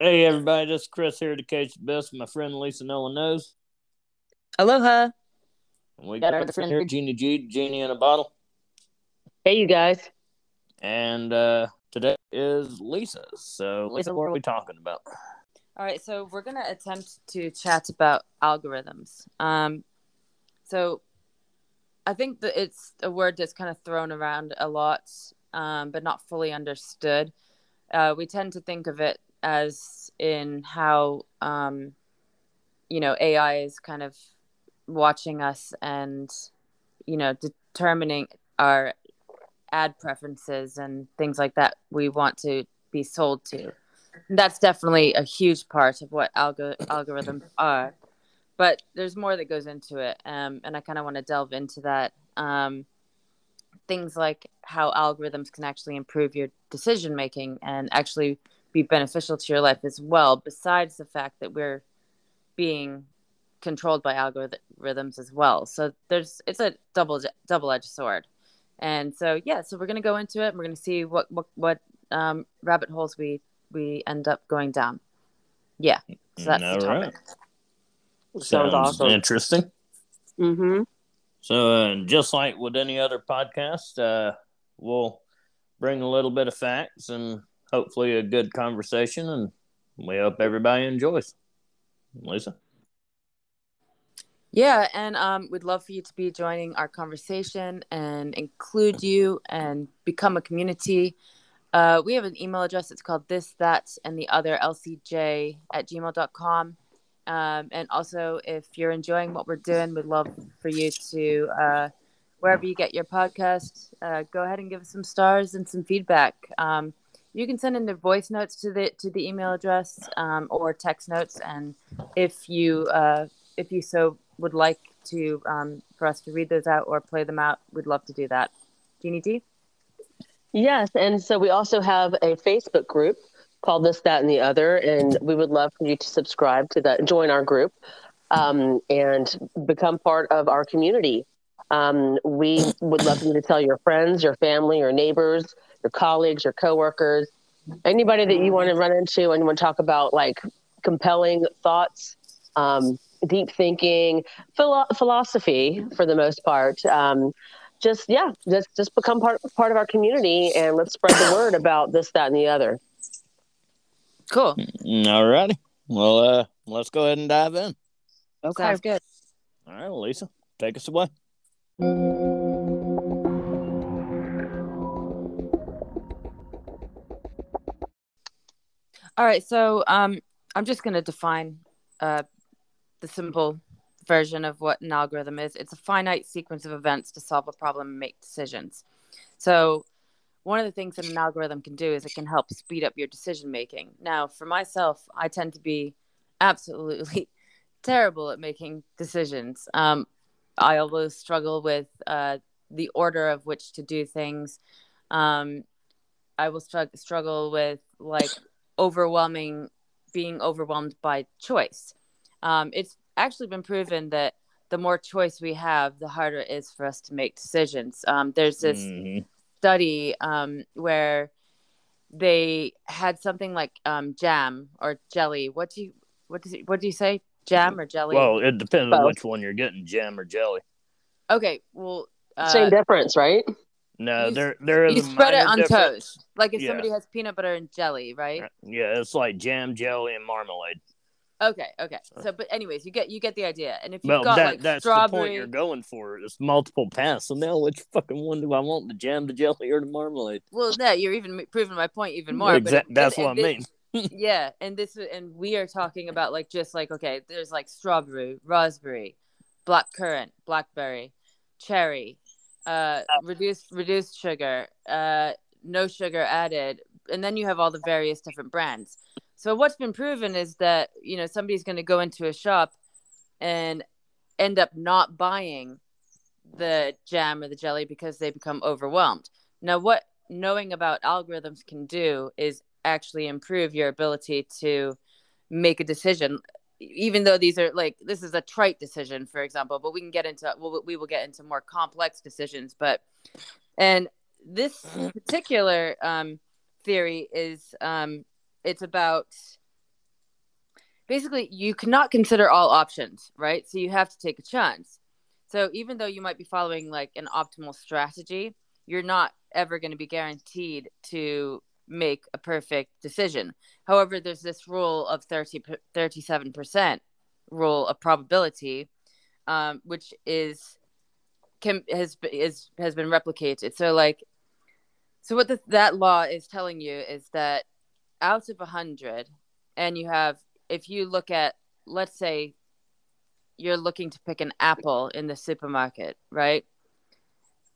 Hey everybody, this is Chris here to Cage the Best. My friend Liisa Nolan knows. Aloha. And we got our friend here, Genie G, Jeannie in a bottle. Hey, you guys. And uh today is Liisa. So Liisa, what are we talking about? All right, so we're gonna attempt to chat about algorithms. Um, so I think that it's a word that's kind of thrown around a lot, um, but not fully understood. Uh, we tend to think of it as in how um, you know AI is kind of watching us and you know determining our ad preferences and things like that we want to be sold to. That's definitely a huge part of what algo- algorithms are. But there's more that goes into it, um, and I kind of want to delve into that. Um, things like how algorithms can actually improve your decision making and actually be beneficial to your life as well besides the fact that we're being controlled by algorithms as well so there's it's a double double edged sword and so yeah so we're going to go into it and we're going to see what what what um, rabbit holes we we end up going down yeah so that's All the right. topic Sounds Sounds awesome. interesting. Mm-hmm. So uh, just like with any other podcast, uh, we'll bring a little bit of facts and hopefully a good conversation, and we hope everybody enjoys. Liisa. Yeah, and um, we'd love for you to be joining our conversation and include you and become a community. Uh, we have an email address. It's called this, that, and the other lcj at gmail.com. Um, and also, if you're enjoying what we're doing, we'd love for you to, uh, wherever you get your podcast, uh, go ahead and give us some stars and some feedback. Um, you can send in the voice notes to the to the email address um, or text notes, and if you uh, if you so would like to um, for us to read those out or play them out, we'd love to do that. Jeannie D. Yes, and so we also have a Facebook group called This, That, and the Other, and we would love for you to subscribe to that, join our group, um, and become part of our community. Um, we would love you to tell your friends, your family, your neighbors, your colleagues, your coworkers, anybody that you want to run into and want to talk about like compelling thoughts, um, deep thinking, philo- philosophy for the most part. Um, just yeah, just just become part part of our community and let's spread the word about this, that, and the other. Cool. All righty. Well, uh, let's go ahead and dive in. Okay. Sounds good. All right, Liisa, take us away. All right, so um, I'm just going to define uh, the simple version of what an algorithm is. It's a finite sequence of events to solve a problem and make decisions. So, one of the things that an algorithm can do is it can help speed up your decision making. Now, for myself, I tend to be absolutely terrible at making decisions. Um, I always struggle with uh, the order of which to do things. Um, I will strugg- struggle with like overwhelming, being overwhelmed by choice. Um, it's actually been proven that the more choice we have, the harder it is for us to make decisions. Um, there's this Mhm. study um, where they had something like um, jam or jelly. What do you what does it, what do you say? Jam or jelly? Well, it depends on which one you're getting, jam or jelly. okay, well, uh, Same difference, right? No, you- there there is you spread it on difference. toast. Like if Yeah. somebody has peanut butter and jelly, right? Yeah, it's like jam, jelly, and marmalade. Okay, okay. So- but anyways, you get you get the idea. And if you've Well, got that like that's the point strawberry, you're going for. It's multiple paths. So now, which fucking one do I want? The jam, the jelly, or the marmalade? well, no, you're even proving my point even more. but Exact- it- that's and- what I mean. this- yeah, and this and we are talking about like just like okay, there's like strawberry, raspberry, black currant, blackberry, cherry, uh, reduced reduced sugar, uh, no sugar added, and then you have all the various different brands. So what's been proven is that you know somebody's going to go into a shop and end up not buying the jam or the jelly because they become overwhelmed. Now, what knowing about algorithms can do is actually improve your ability to make a decision even though these are like this is a trite decision for example but we can get into we'll, we will get into more complex decisions but and this particular um, theory is um, it's about basically you cannot consider all options, right? So you have to take a chance. So even though you might be following like an optimal strategy, you're not ever going to be guaranteed to make a perfect decision. However, there's this rule of 30, 37% rule of probability, um, which is can has is has been replicated. So like, so what the, that law is telling you is that out of a hundred, and you have if you look at let's say you're looking to pick an apple in the supermarket, right?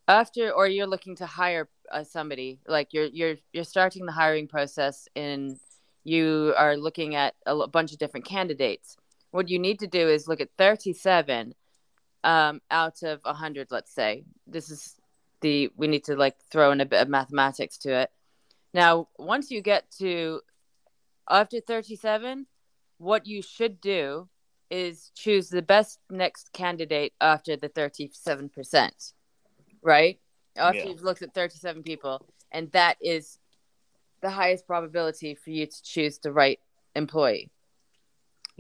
After or you're looking to hire uh, somebody, like you're you're you're starting the hiring process and you are looking at a bunch of different candidates. What you need to do is look at 37 um, out of 100, let's say. This is the we need to like throw in a bit of mathematics to it. Now, once you get to after 37, what you should do is choose the best next candidate after the 37%, right? After yeah. you've looked at 37 people, and that is the highest probability for you to choose the right employee.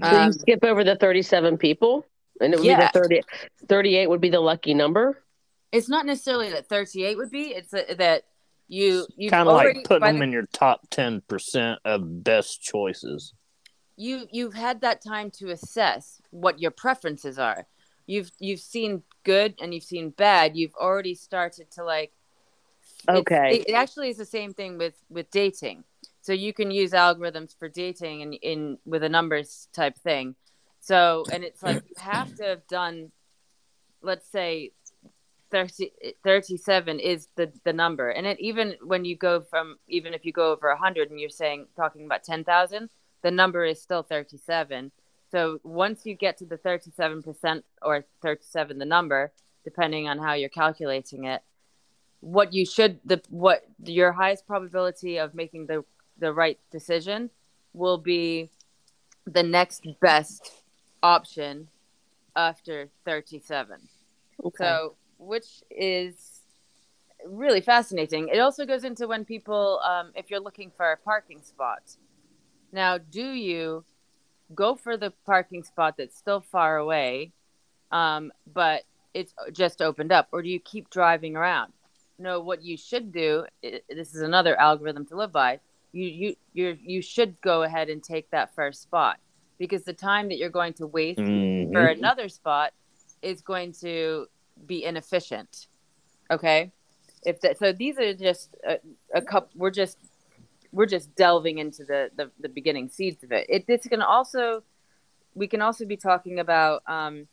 So um, you skip over the 37 people, and it would yeah. be the 30, 38 would be the lucky number. It's not necessarily that 38 would be, it's a, that you you kind of like putting them the, in your top 10% of best choices you you've had that time to assess what your preferences are. You've you've seen good and you've seen bad. You've already started to like. Okay. It actually is the same thing with with dating. So you can use algorithms for dating and in with a numbers type thing. So and it's like you have to have done, let's say, 30, 37 is the the number and it even when you go from even if you go over 100 and you're saying talking about 10,000 the number is still 37. So once you get to the 37% or 37 the number, depending on how you're calculating it, what you should the what your highest probability of making the the right decision will be the next best option after 37. Okay. So, which is really fascinating. It also goes into when people, um, if you're looking for a parking spot, now, do you go for the parking spot that's still far away, um, but it's just opened up, or do you keep driving around? No, what you should do. This is another algorithm to live by. You you you you should go ahead and take that first spot because the time that you're going to waste mm-hmm. for another spot is going to be inefficient. Okay, if that so these are just a, a couple. We're just we're just delving into the the, the beginning seeds of it. It gonna also we can also be talking about um,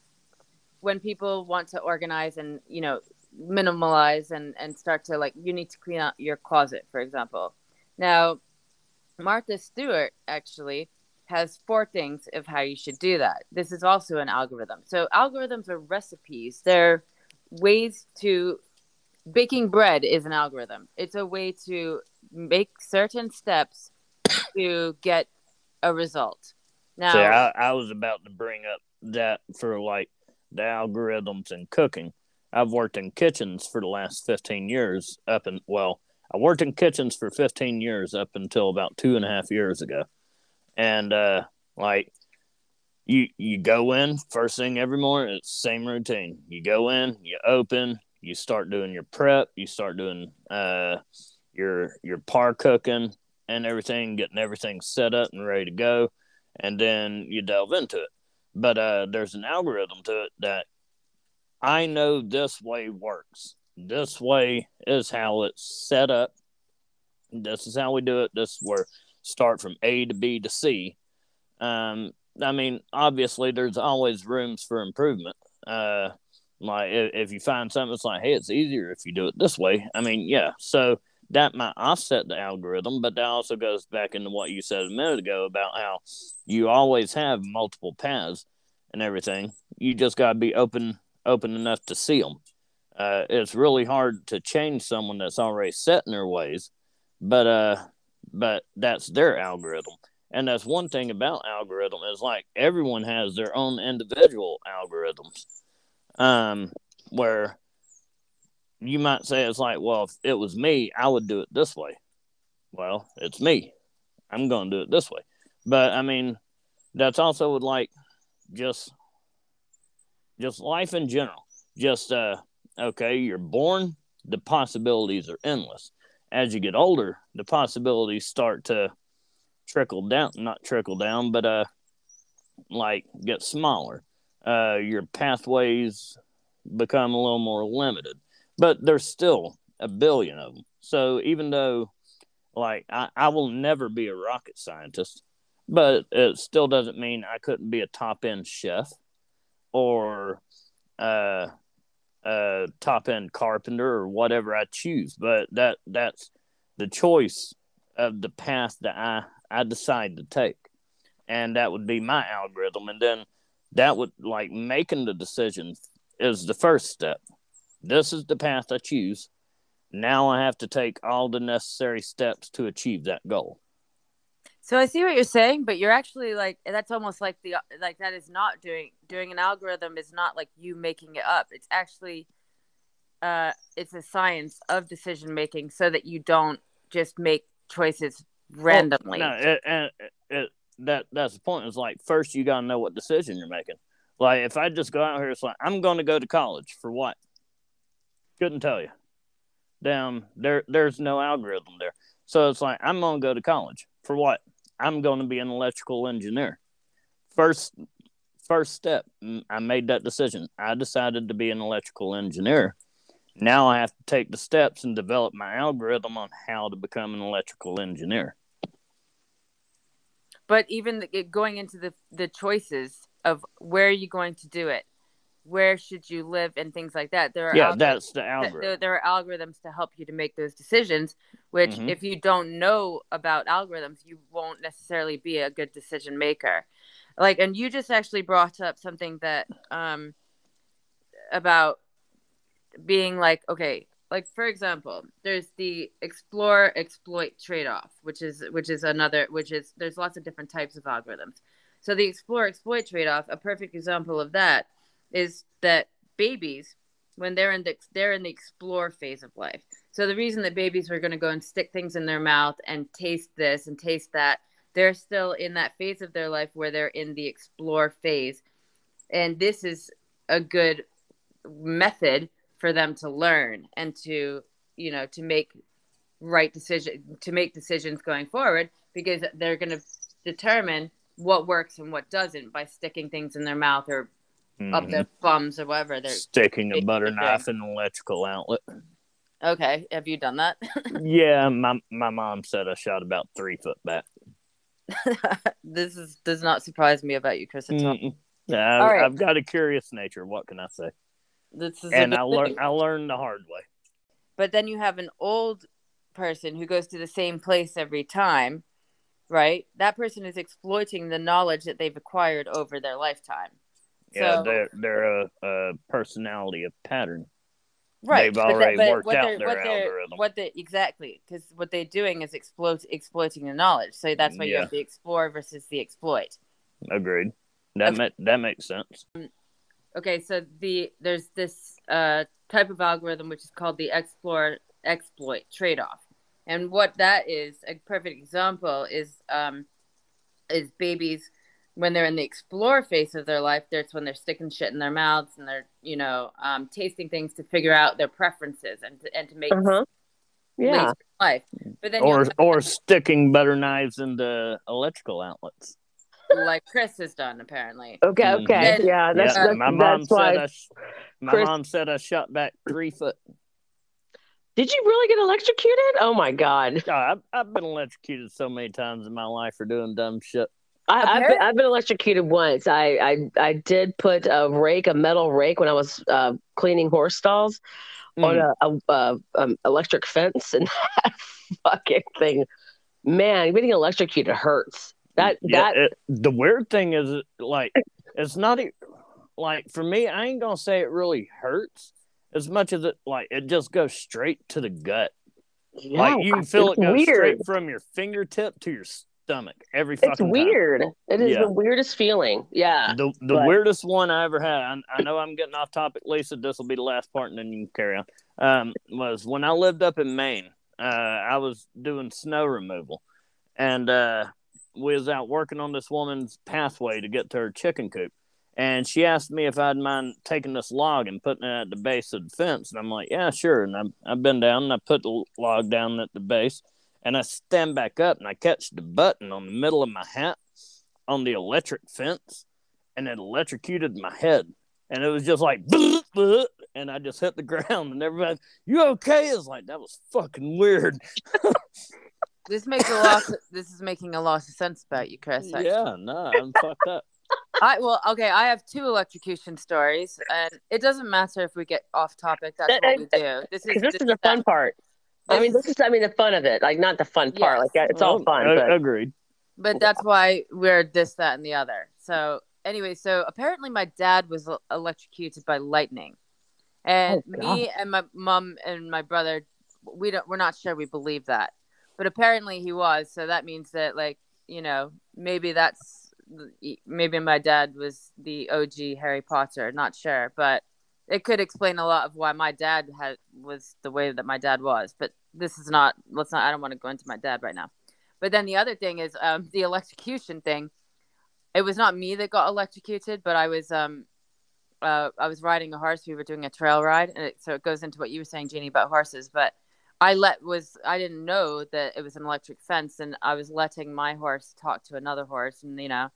when people want to organize and you know minimalize and and start to like you need to clean out your closet, for example. Now, Martha Stewart actually has four things of how you should do that. This is also an algorithm. So algorithms are recipes. They're ways to baking bread is an algorithm. It's a way to make certain steps to get a result. Now, See, I, I was about to bring up that for like the algorithms in cooking. I've worked in kitchens for the last 15 years up and well, I worked in kitchens for 15 years up until about two and a half years ago. And, uh, like, you, you go in first thing every morning, it's same routine. You go in, you open, you start doing your prep, you start doing, uh, your your par cooking and everything, getting everything set up and ready to go, and then you delve into it. But uh, there's an algorithm to it that I know this way works. This way is how it's set up. This is how we do it. This is where start from A to B to C. Um, I mean, obviously, there's always rooms for improvement. Uh, like if, if you find something it's like, hey, it's easier if you do it this way. I mean, yeah. So that might offset the algorithm, but that also goes back into what you said a minute ago about how you always have multiple paths and everything. You just got to be open open enough to see them. Uh, it's really hard to change someone that's already set in their ways, but uh, but that's their algorithm. And that's one thing about algorithm is like everyone has their own individual algorithms. Um, where you might say it's like, well, if it was me, I would do it this way. Well, it's me. I'm going to do it this way. But I mean, that's also with like just just life in general. Just uh okay, you're born, the possibilities are endless. As you get older, the possibilities start to trickle down, not trickle down, but uh like get smaller. Uh your pathways become a little more limited. But there's still a billion of them. So even though like I, I will never be a rocket scientist, but it still doesn't mean I couldn't be a top end chef or uh, a top end carpenter or whatever I choose. But that that's the choice of the path that I I decide to take, and that would be my algorithm. And then that would like making the decision is the first step. This is the path I choose. Now I have to take all the necessary steps to achieve that goal. So I see what you're saying, but you're actually like that's almost like the like that is not doing doing an algorithm is not like you making it up. It's actually uh it's a science of decision making so that you don't just make choices randomly. no, it, it, it, that that's the point. Is like first you got to know what decision you're making. Like if I just go out here, it's like I'm going to go to college for what? Couldn't tell you. Damn, there there's no algorithm there. So it's like I'm to go to college for what? I'm to be an electrical engineer. First, first step, mm, I made that decision. I decided to be an electrical engineer. Now I have to take the steps and develop my algorithm on how to become an electrical engineer. But even going into the the choices of where are you going to do it, where should you live, and things like that. There are yeah, that's the algorithm. There, there, are algorithms to help you to make those decisions. Which, mm-hmm. if you don't know about algorithms, you won't necessarily be a good decision maker. Like, and you just actually brought up something that um about being like, okay, like for example, there's the explore exploit trade off, which is which is another which is there's lots of different types of algorithms. So the explore exploit trade off, a perfect example of that is that babies when they're in the they're in the explore phase of life. So the reason that babies are going to go and stick things in their mouth and taste this and taste that, they're still in that phase of their life where they're in the explore phase. And this is a good method for them to learn and to, you know, to make right decision to make decisions going forward because they're going to determine what works and what doesn't by sticking things in their mouth or mm-hmm. up their bums or whatever. They're sticking a butter knife in an electrical outlet. Okay, have you done that? yeah, my my mom said I shot about three foot back. this is does not surprise me about you, Chris. Yeah, I've, right. I've, got a curious nature. What can I say? This is and I learned I learned the hard way. But then you have an old person who goes to the same place every time, right? That person is exploiting the knowledge that they've acquired over their lifetime. Yeah, so, they're they're a, a personality, a pattern. Right. They've already but, but worked out their what algorithm. What they exactly because what they're doing is exploit exploiting the knowledge. So that's why yeah. you have the explore versus the exploit. Agreed. That okay. that makes sense. Um, okay, so the there's this uh, type of algorithm which is called the explore exploit trade off, and what that is a perfect example is um, is babies when they're in the explore phase of their life, that's when they're sticking shit in their mouths and they're, you know, um, tasting things to figure out their preferences and to, and to make uh-huh. yeah life. But then or or sticking butter knives into electrical outlets, like Chris has done apparently. Okay, mm-hmm. okay, and, yeah, that's, yeah, that's my mom that's said why I, my Chris... mom said I shot back three foot. Did you really get electrocuted? Oh my god! Oh, I've, I've been electrocuted so many times in my life for doing dumb shit. I, have been, I've been electrocuted once. I, I I did put a rake, a metal rake, when I was uh, cleaning horse stalls mm. on a, a, a um, electric fence, and that fucking thing, man, getting electrocuted hurts. That yeah, that it, the weird thing is, like, it's not like for me. I ain't gonna say it really hurts as much as it like it just goes straight to the gut. Yeah, like you can feel it go weird. straight from your fingertip to your stomach every fucking It's weird. Time. It is yeah. the weirdest feeling. Yeah. The the but... weirdest one I ever had. I, I, know I'm getting off topic, Liisa. This will be the last part, and then you can carry on. Um, was when I lived up in Maine. Uh, I was doing snow removal, and uh, we was out working on this woman's pathway to get to her chicken coop, and she asked me if I'd mind taking this log and putting it at the base of the fence, and I'm like, yeah, sure. And I've I've been down and I put the log down at the base, and I stand back up and I catch the button on the middle of my hat on the electric fence, and it electrocuted my head, and it was just like. and I just hit the ground, and everybody, "You okay?" Is like that was fucking weird. This makes a lot. this is making a lot of sense about you, Chris. actually. yeah, no, I'm fucked up. I well, okay. I have two electrocution stories, and it doesn't matter if we get off topic. That's what we do. This is Because this is the fun part. I mean, this is, I mean, the fun of it. Like, not the fun part. Yes. Like, it's all oh, fun. I- but agreed. but that's why we're this, that, and the other. So anyway, so apparently my dad was electrocuted by lightning, and Oh, me and my mom and my brother, we don't, we're not sure we believe that, but apparently he was. So that means that, like, you know, maybe that's maybe my dad was the OG Harry Potter. Not sure, but it could explain a lot of why my dad had was the way that my dad was. But this is not. Let's not. I don't want to go into my dad right now. But then the other thing is um, the electrocution thing. It was not me that got electrocuted, but I was um, uh, I was riding a horse. We were doing a trail ride, and it, so it goes into what you were saying, Jeannie, about horses. But I let was I didn't know that it was an electric fence, and I was letting my horse talk to another horse, and you know,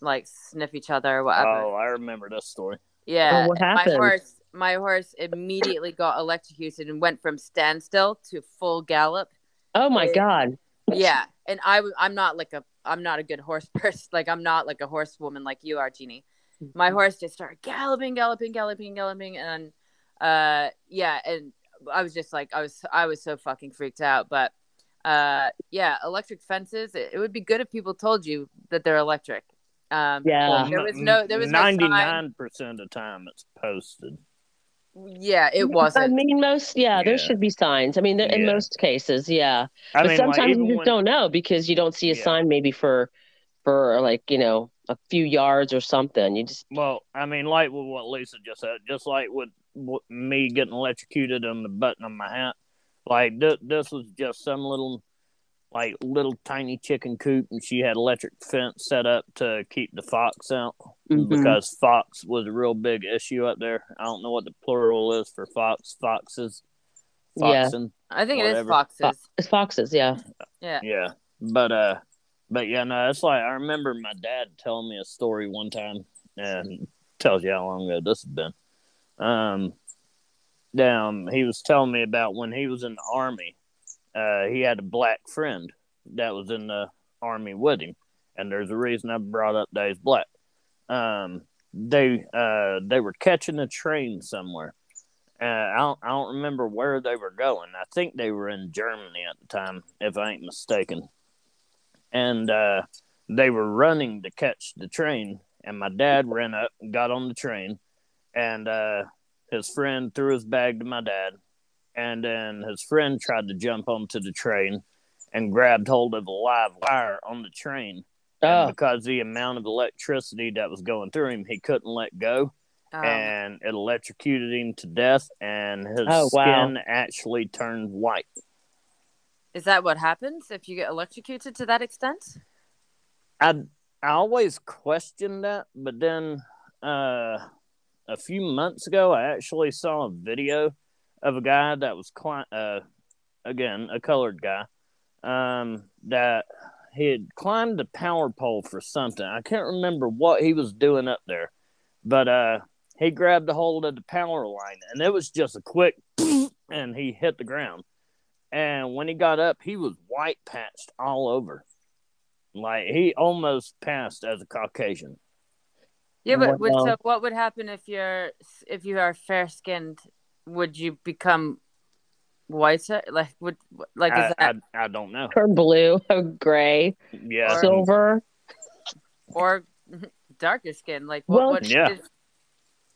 like sniff each other or whatever. Oh, I remember this story. Yeah, Oh, what happened? my horse, my horse immediately got electrocuted and went from standstill to full gallop. oh my it- God. Yeah, and I I'm not like a, I'm not a good horse person. Like I'm not like a horsewoman like you are, Jeannie. My horse just started galloping, galloping, galloping, galloping, and uh, yeah, and I was just like, I was, I was so fucking freaked out. But uh, yeah, electric fences. It, it would be good if people told you that they're electric. Um, Yeah. there was no, there was no sign. ninety-nine percent of time it's posted. Yeah, it wasn't. I mean, most, yeah, there should be signs. I mean, there, in most cases, yeah. I but mean, sometimes even you just when- don't know because you don't see a Yeah. sign maybe for, for like, you know, a few yards or something. You just, Well, I mean, like with what Liisa just said, just like with, with me getting electrocuted on the button on my hat, like th- this was just some little, like little tiny chicken coop, and she had electric fence set up to keep the fox out Mhm. because fox was a real big issue up there. I don't know what the plural is for fox, foxes, Yeah. foxen. I think it is Whatever. foxes. it's foxes, yeah. Yeah. Yeah, but uh, but yeah, no, it's like I remember my dad telling me a story one time, and tells you how long ago this has been. Um, down, he was telling me about when he was in the army. Uh, he had a black friend that was in the army with him, and there's a reason I brought up he's black. Um, they uh they were catching a train somewhere. Uh, I don't I don't remember where they were going. I think they were in Germany at the time, if I ain't mistaken. And uh, they were running to catch the train, and my dad ran up and got on the train, and uh, his friend threw his bag to my dad, and then his friend tried to jump onto the train and grabbed hold of a live wire on the train. And Oh, because the amount of electricity that was going through him, he couldn't let go Um, and it electrocuted him to death, and his Oh, wow. skin actually turned white. is that what happens if you get electrocuted to that extent? I I always questioned that, but then uh, a few months ago, I actually saw a video of a guy that was cli- uh, again a colored guy um, that he had climbed a power pole for something. I can't remember what he was doing up there, but uh, he grabbed a hold of the power line, and it was just a quick, and he hit the ground. And when he got up, he was white patched all over. Like he almost passed as a Caucasian. Yeah, but Wow. so what would happen if you're if you are fair skinned? Would you become whiter? Like would like is I, that I, I don't know. turn blue, gray, Yeah, Or- silver. or darker skin? Like what? Well- what Yeah. is-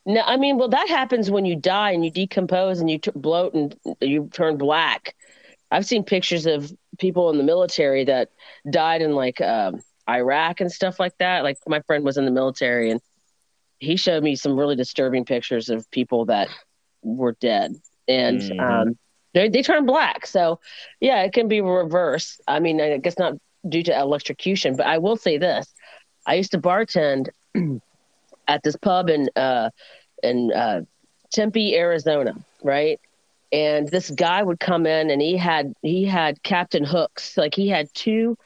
No, I mean, well, that happens when you die and you decompose and you t- bloat and you turn black. I've seen pictures of people in the military that died in like um, Iraq and stuff like that. Like my friend was in the military and he showed me some really disturbing pictures of people that were dead and Mhm. um, they they turn black. So yeah, it can be reverse. I mean, I guess not due to electrocution. But I will say this: I used to bartend at this pub in uh, in uh, Tempe, Arizona, right? And this guy would come in, and he had he had Captain hooks, like he had two.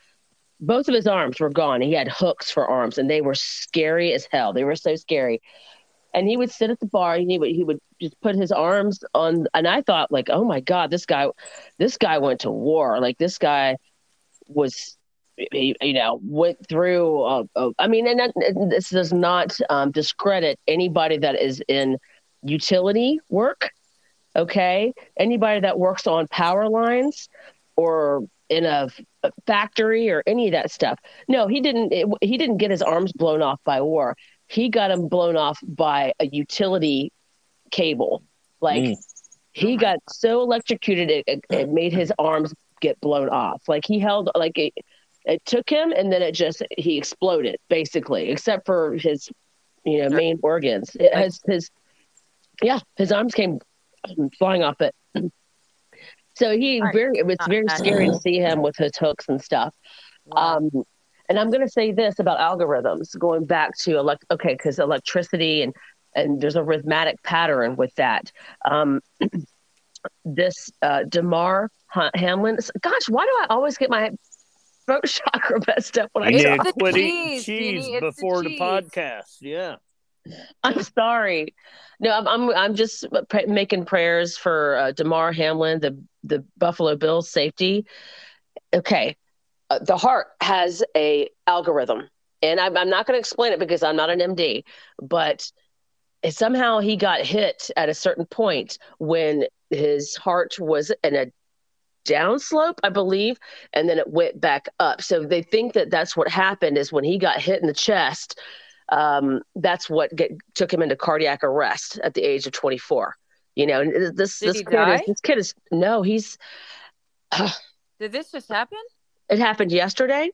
Both of his arms were gone. He had hooks for arms, and they were scary as hell. They were so scary. And he would sit at the bar, and he would he would just put his arms on. And I thought, like, oh my god, this guy, this guy went to war. Like this guy was he, you know, went through. I mean, and, and this does not um, discredit anybody that is in utility work. Okay, anybody that works on power lines or in a, a factory or any of that stuff. No, he didn't. It, he didn't get his arms blown off by war. He got him blown off by a utility cable. Like mm. he got so electrocuted, it, it, it made his arms get blown off. Like he held like it, it took him and then it just he exploded basically, except for his you know main organs. It has his yeah, his arms came flying off it. So he very it was very scary to see him with his hooks and stuff. Um, and I'm going to say this about algorithms, going back to elect okay, because electricity and and there's a rhythmic pattern with that. Um, this uh, Damar Hamlin, gosh, why do I always get my throat chakra messed up when I yeah, talk? quit eating cheese, cheese before the, cheese. the podcast. Yeah. I'm sorry. No, I'm I'm, I'm just making prayers for uh, Damar Hamlin, the the Buffalo Bills safety. Okay, the heart has a algorithm, and I'm I'm not going to explain it because I'm not an MD, but somehow he got hit at a certain point when his heart was in a downslope, I believe, and then it went back up. So they think that that's what happened is when he got hit in the chest um, that's what get, took him into cardiac arrest at the age of 24. You know, this Did this kid is this kid is no, he's. Uh, Did this just happen? It happened yesterday,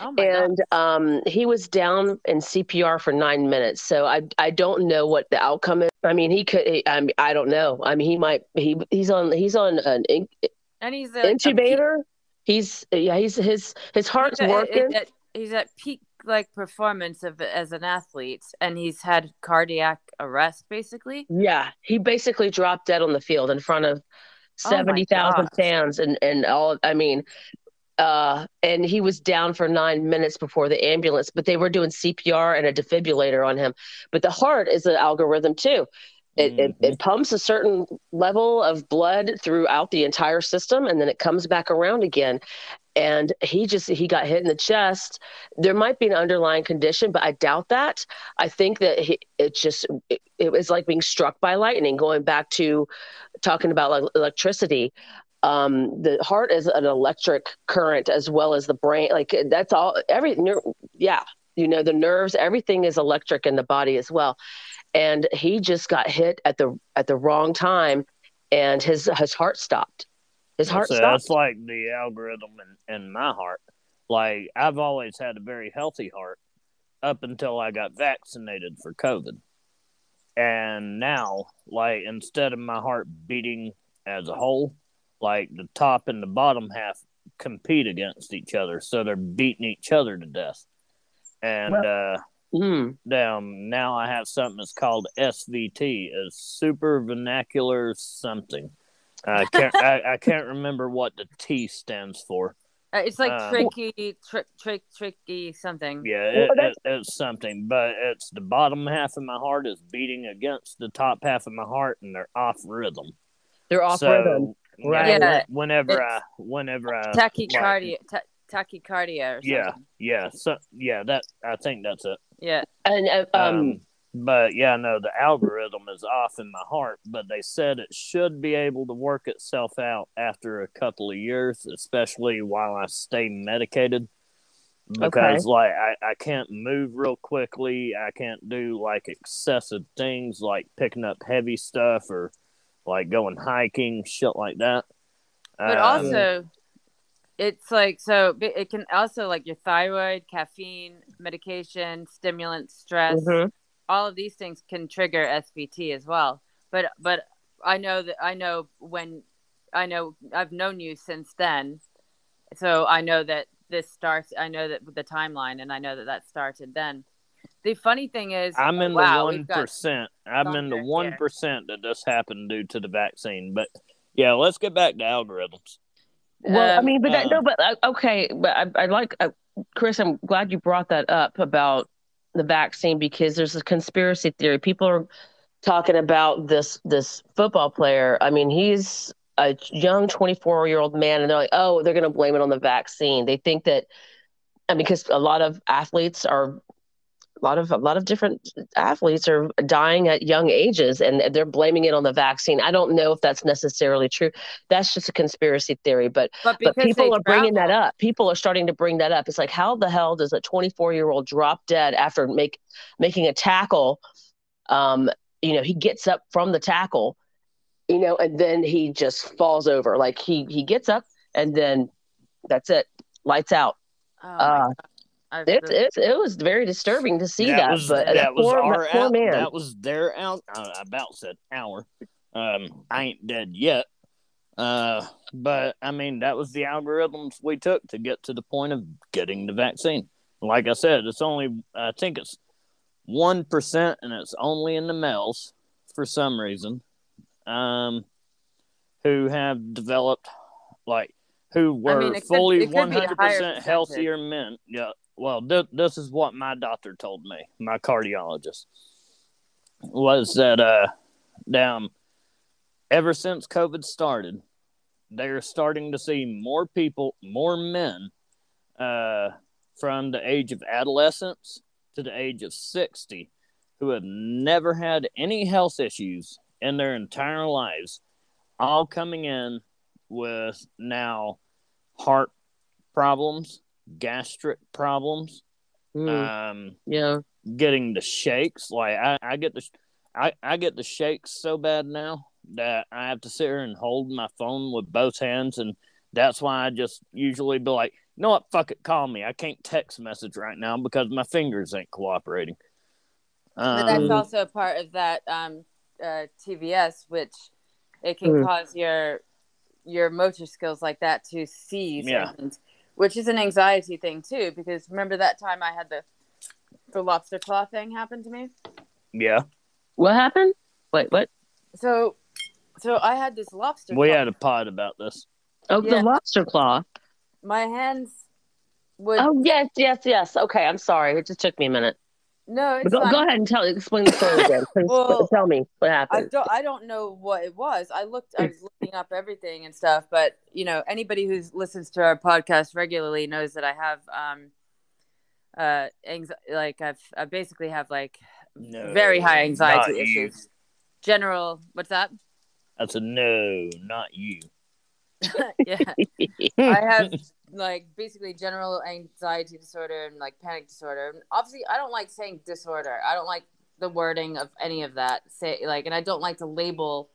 oh and um, he was down in CPR for nine minutes. So I I don't know what the outcome is. I mean, he could. I mean, I don't know. I mean, he might. He he's on he's on an in, and he's a, intubator. A he's yeah. He's his his heart's he's working. At, he's at peak like performance of as an athlete and he's had cardiac arrest basically yeah he basically dropped dead on the field in front of 70,000 oh fans and and all I mean uh and he was down for 9 minutes before the ambulance but they were doing CPR and a defibrillator on him. But the heart is an algorithm too. It, mm-hmm. it, it, pumps a certain level of blood throughout the entire system and then it comes back around again. And he just he got hit in the chest. There might be an underlying condition but i doubt that. I think that he, it just it, it was like being struck by lightning going back to talking about like electricity um, the heart is an electric current as well as the brain like that's all every yeah you know the nerves everything is electric in the body as well and he just got hit at the at the wrong time and his his heart stopped his heart that's, stopped. That's like the algorithm in, in my heart. Like I've always had a very healthy heart up until I got vaccinated for COVID. And now, like instead of my heart beating as a whole, like the top and the bottom half compete against each other, so they're beating each other to death. And well, uh, mm. down now, I have something that's called SVT, a super vernacular something. I can't. I, I, can't remember what the T stands for. Uh, it's like um, tricky, trick, trick, tricky something. Yeah, it, it, it's something, but it's the bottom half of my heart is beating against the top half of my heart, and they're off rhythm. They're off so, rhythm, right? Yeah, whenever I, whenever I tachycardia, like, tachycardia. yeah, yeah, so yeah, that I think that's it. Yeah, and uh, um, um but yeah, no, the algorithm is off in my heart, but they said it should be able to work itself out after a couple of years, especially while I stay medicated. Because okay. like I, I can't move real quickly. I can't do like excessive things like picking up heavy stuff or like going hiking, shit like that. But um, also it's like so it can also like your thyroid, caffeine, medication, stimulants, stress. Mm-hmm all of these things can trigger SVT as well. But but I know that I know when I know I've known you since then, so I know that this starts. I know that the timeline, and I know that that started then. The funny thing is, I'm in wow, the one. I'm in the one that this happened due to the vaccine. But yeah, let's get back to algorithms. Well, I Um, mean, but that, um, no, but uh, okay, but I, I like uh, Chris. I'm glad you brought that up about the vaccine because there's a conspiracy theory. People are talking about this this football player. I mean, he's a young 24 year old man, and they're like, oh, they're going to blame it on the vaccine. They think that, I mean, because a lot of athletes are. A lot of a lot of different athletes are dying at young ages, and they're blaming it on the vaccine. I don't know if that's necessarily true. That's just a conspiracy theory, but but but people are bringing that up. People are starting to bring that up. It's like, how the hell does a 24 year old drop dead after make making a tackle? Um, you know, he gets up from the tackle, you know, and then he just falls over. Like he he gets up and then that's it, lights out. Oh Uh. I- It's it's it was very disturbing to see that. was but that was poor, our poor out, man. that was their out. I about said hour. Um, I ain't dead yet. Uh, but I mean that was the algorithms we took to get to the point of getting the vaccine. Like I said, it's only I think it's one percent, and it's only in the males for some reason. Um, who have developed like who were mean, could- fully it could one be a hundred higher percent healthier men. Yeah, well, th- this is what my doctor told me, my cardiologist, was that uh, down ever since COVID started, they're starting to see more people, more men, uh, from the age of adolescence to the age of sixty, who have never had any health issues in their entire lives, all coming in with now heart problems, gastric problems, Mm, um, yeah. getting the shakes. Like I, I get the, I, I get the shakes so bad now that I have to sit here and hold my phone with both hands, and that's why I just usually be like, you know what, fuck it, call me. I can't text message right now because my fingers ain't cooperating. But that's Um, also a part of that um, uh, TVS, which it can Mm. cause your your motor skills like that to seize, Yeah. and, which is an anxiety thing too. Because remember that time I had the the lobster claw thing happen to me. yeah, What happened? Wait, what? So, so I had this lobster. we claw. had a pod about this. Oh, Yeah. the lobster claw. my hands would Oh yes, yes, yes. Okay, I'm sorry. It just took me a minute. No. It's go, fine. go ahead and tell explain the story again. Well, tell me what happened. I happened. don't I don't know what it was. I looked I was looking up everything and stuff, but you know, anybody who listens to our podcast regularly knows that I have um uh anxi- like I've I basically have like No, very high anxiety issues. General what's that? That's a no, not you. yeah. I have like basically general anxiety disorder and like panic disorder. Obviously, I don't like saying disorder. I don't like the wording of any of that. Say like, and I don't like to label.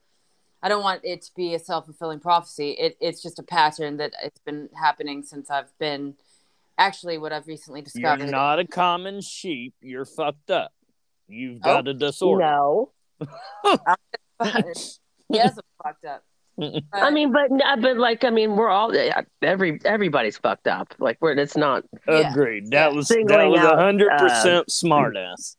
I don't want it to be a self fulfilling prophecy. It, it's just a pattern that it's been happening since I've been. Actually, what I've recently discovered. You're not a common sheep. You're fucked up. You've Oh. got a disorder. no. yes, I'm fucked up. I mean, but but like I mean, we're all every everybody's fucked up. Like we're it's not. Yeah. Agreed. That Yeah. was that was out, a hundred uh, percent smartass.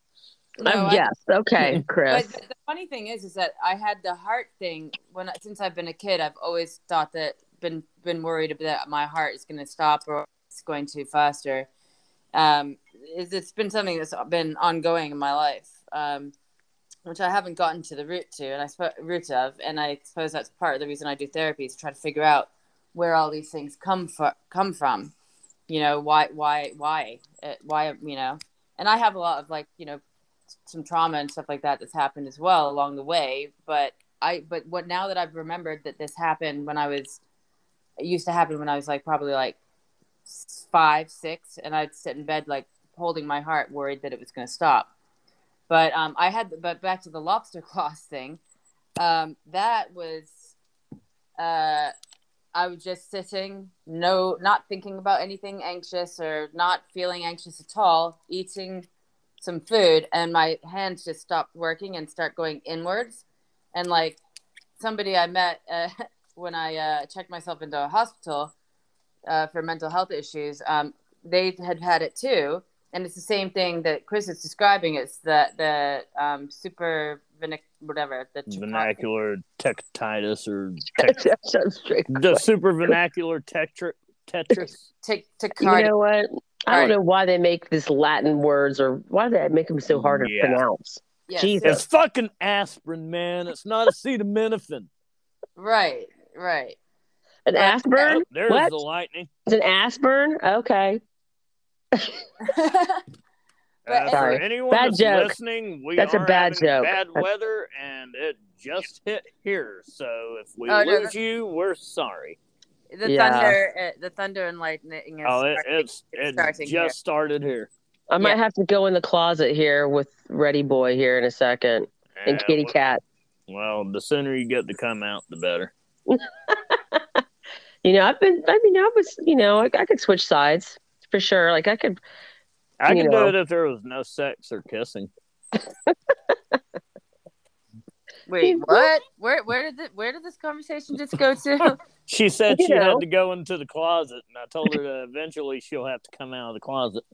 No, um, I- yes. Okay, Chris. But the, the funny thing is, is that I had the heart thing when since I've been a kid. I've always thought that been been worried that my heart is going to stop or it's going too faster. Um, it's, it's been something that's been ongoing in my life, um, which I haven't gotten to the root to, and I sp- root of, and I suppose that's part of the reason I do therapy is try to figure out where all these things come from. Come from, you know, why, why, why, uh, why, you know, and I have a lot of like, you know, some trauma and stuff like that that's happened as well along the way but i but what now that i've remembered that this happened when i was it used to happen when i was like probably like five six and i'd sit in bed like holding my heart worried that it was going to stop but um i had but back to the lobster claws thing. Um that was uh I was just sitting, no, not thinking about anything anxious or not feeling anxious at all, eating some food and my hands just stopped working and start going inwards. And like somebody i met uh, when i uh, checked myself into a hospital uh, for mental health issues, um, they had had it too, and it's the same thing that Chris is describing. It's the the um, super vernac- whatever the vernacular tectitis or tec- That sounds straight. the super vernacular tetri- Tetris. T- You know what? I don't know why they make this Latin words or why they make them so hard Yeah. to pronounce. Yes, Jesus. It's fucking aspirin, man. It's not acetaminophen. right, right. An Asburn? Oh, there's What? the lightning. It's an Asburn? Okay. But Uh, for Sorry. anyone Bad that's joke. listening, we That's a bad having joke. bad weather, and it just hit here. So if we Oh, lose that- you, we're sorry. the Yeah. thunder, uh, the thunder and lightning. Is Oh, it, starting- it's it just here. started here. I might Yeah. have to go in the closet here with Ready Boy here in a second and Kitty well- Cat. Well, the sooner you get to come out, the better. You know, I've been, I mean, I was, you know, I, I could switch sides for sure. Like I could, I You could know. do it if there was no sex or kissing. Wait, what? Where where did the, where did this conversation just go to? She said You she know. had to go into the closet, and I told her that eventually she'll have to come out of the closet.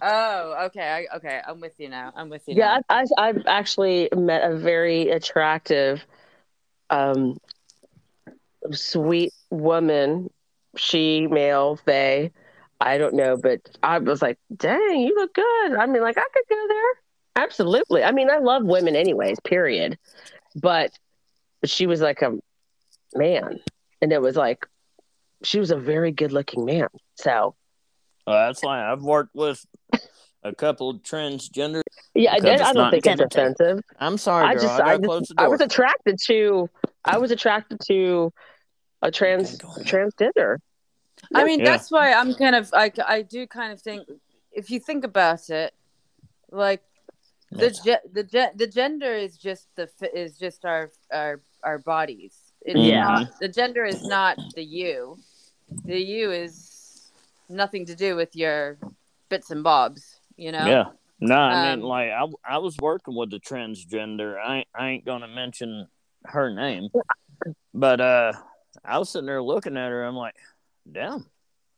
oh, okay, I, okay, I'm with you now. I'm with you. yeah, now. I, I, I've actually met a very attractive, um, sweet woman. She, male, they, I don't know, but I was like, dang, you look good. I mean, like, I could go there. Absolutely. I mean, I love women, anyways, period. But, but she was like a man. And it was like, she was a very good looking man. So, Well, that's why I've worked with a couple of transgender. yeah, I, Because I don't think that's offensive. I'm sorry, I girl. just, I, I gotta close just, the I was attracted to, I was attracted to a trans Okay, go ahead. transgender. I mean, Yeah. that's why I'm kind of I I do kind of think if you think about it, like the That's- ge- the ge- the gender is just the fi- is just our our our bodies. It's Yeah. not, the gender is not the you. The you is nothing to do with your bits and bobs. You know. Yeah. No, I Um, mean, like, I, I was working with a transgender. I, I ain't going to mention her name. But uh, I was sitting there looking at her. I'm like, damn,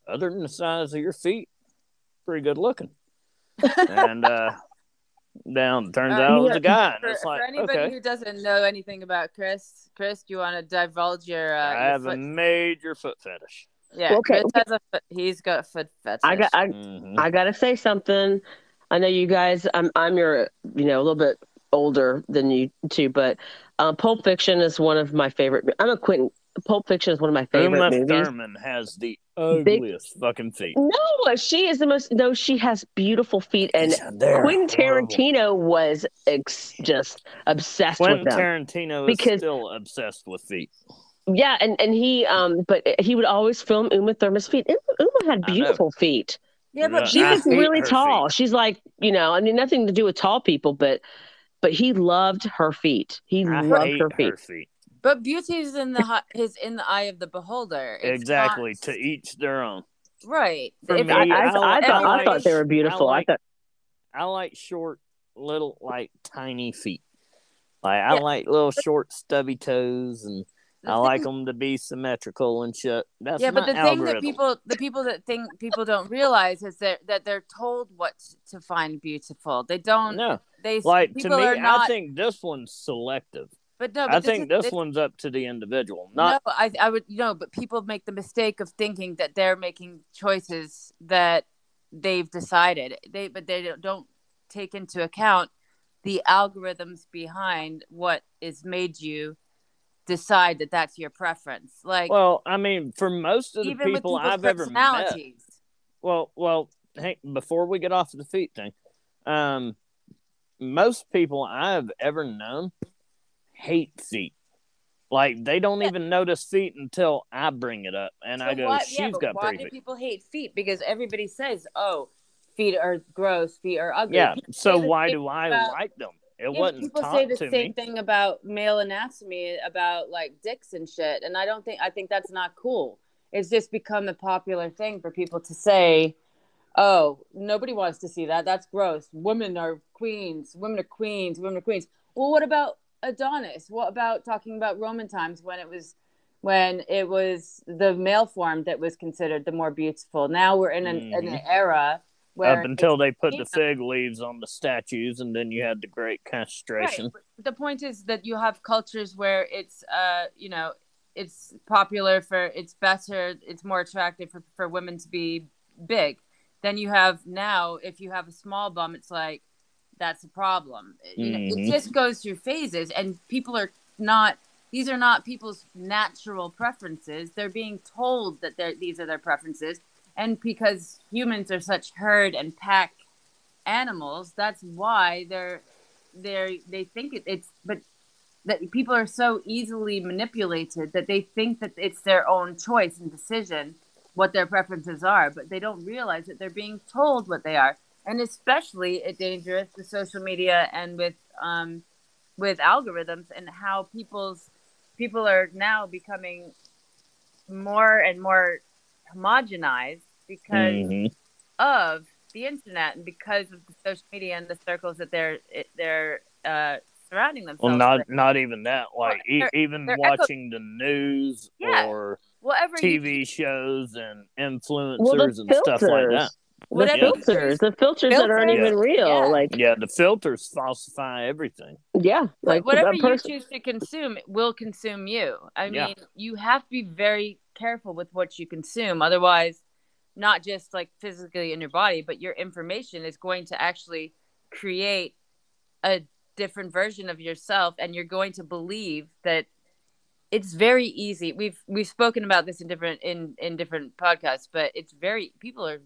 other than the size of your feet, pretty good looking. and uh, down, turns Uh, out it was a guy. For, it's like, for anybody okay. who doesn't know anything about Chris, Chris, do you want to divulge your? Uh, I your have a major foot fetish. Yeah, Okay, Chris has a foot, he's got foot fetish. I got, I, Mhm. I gotta say something. I know you guys. I'm, I'm your, you know, a little bit older than you two, but uh, Pulp Fiction is one of my favorite. I'm a Quentin. Pulp Fiction is one of my favorite Uma movies. Thurman has the ugliest fucking feet. No, she is the most. No, she has beautiful feet, and They're Quentin horrible. Tarantino was ex- just obsessed Quentin with them. Tarantino is Because- still obsessed with feet. Yeah, and and he um, but he would always film Uma Thurman's feet. Uma, Uma had beautiful feet. yeah, but Yeah, She I was really tall. feet. She's like, you know, I mean, nothing to do with tall people, but but he loved her feet. He I loved hate her feet. feet. But beauty is in the is in the eye of the beholder. It's exactly. not- To each their own. right. For If- me, I, I, I thought, I thought they were beautiful. I, like- thought, I like short, little, like tiny feet. Like I like little short, stubby toes, and the I thing- like them to be symmetrical and shit. That's yeah, but the thing that people, the people that think people don't realize is that that they're told what to find beautiful. They don't. no, They like to me, not. I think this one's selective. But no, I but think is- this one's up to the individual, not no, I, I would you know, but people make the mistake of thinking that they're making choices that they've decided. They but they don't- don't take into account the algorithms behind what is made you decide that that's your preference. Like Well, I mean, for most of the people I've ever met, well, well, hey, before we get off the feet thing, um, most people I've ever known hate feet. Like they don't Yeah. even notice feet until I bring it up, and I go, why- "She's yeah, got why pretty do feet." people hate feet? Because everybody says, "Oh, feet are gross, feet are ugly." Yeah. People So why do I about- like them? It Yeah, wasn't people say the same me. thing about male anatomy, about like dicks and shit, and I don't think I think that's not cool. It's just become a popular thing for people to say, "Oh, nobody wants to see that. That's gross. Women are queens. Women are queens. Women are queens." Well, what about Adonis? What about talking about Roman times when it was when it was the male form that was considered the more beautiful. Now we're in an, in an Mhm. era where Up until they put the fig leaves on the statues, and then you had the great castration. Right. The point is that you have cultures where it's uh you know it's popular for it's better it's more attractive for, for women to be big. Then you have now if you have a small bum it's like that's a problem. You know, it mm-hmm. just goes through phases and people are not these are not people's natural preferences. They're being told that they're these are their preferences and because humans are such herd and pack animals, that's why they're they they think it, it's but that people are so easily manipulated that they think that it's their own choice and decision what their preferences are but they don't realize that they're being told what they are and especially it dangerous with social media and with um with algorithms and how people's people are now becoming more and more homogenized because Mhm. of the internet and because of the social media and the circles that they're they're uh, surrounding themselves Well, not with. not even that. Like e- they're- even they're echo- watching the news Yeah. or Whatever TV shows and influencers Well, and stuff like that. Filters, the filters, the filters that aren't Filters? even real. Yeah. Like, Yeah, the filters falsify everything. yeah, like whatever a you choose to consume will consume you. I Yeah. mean, you have to be very careful with what you consume. Otherwise, not just like physically in your body, but your information is going to actually create a different version of yourself and you're going to believe that it's very easy. We've we've spoken about this in different in in different podcasts, but it's very people are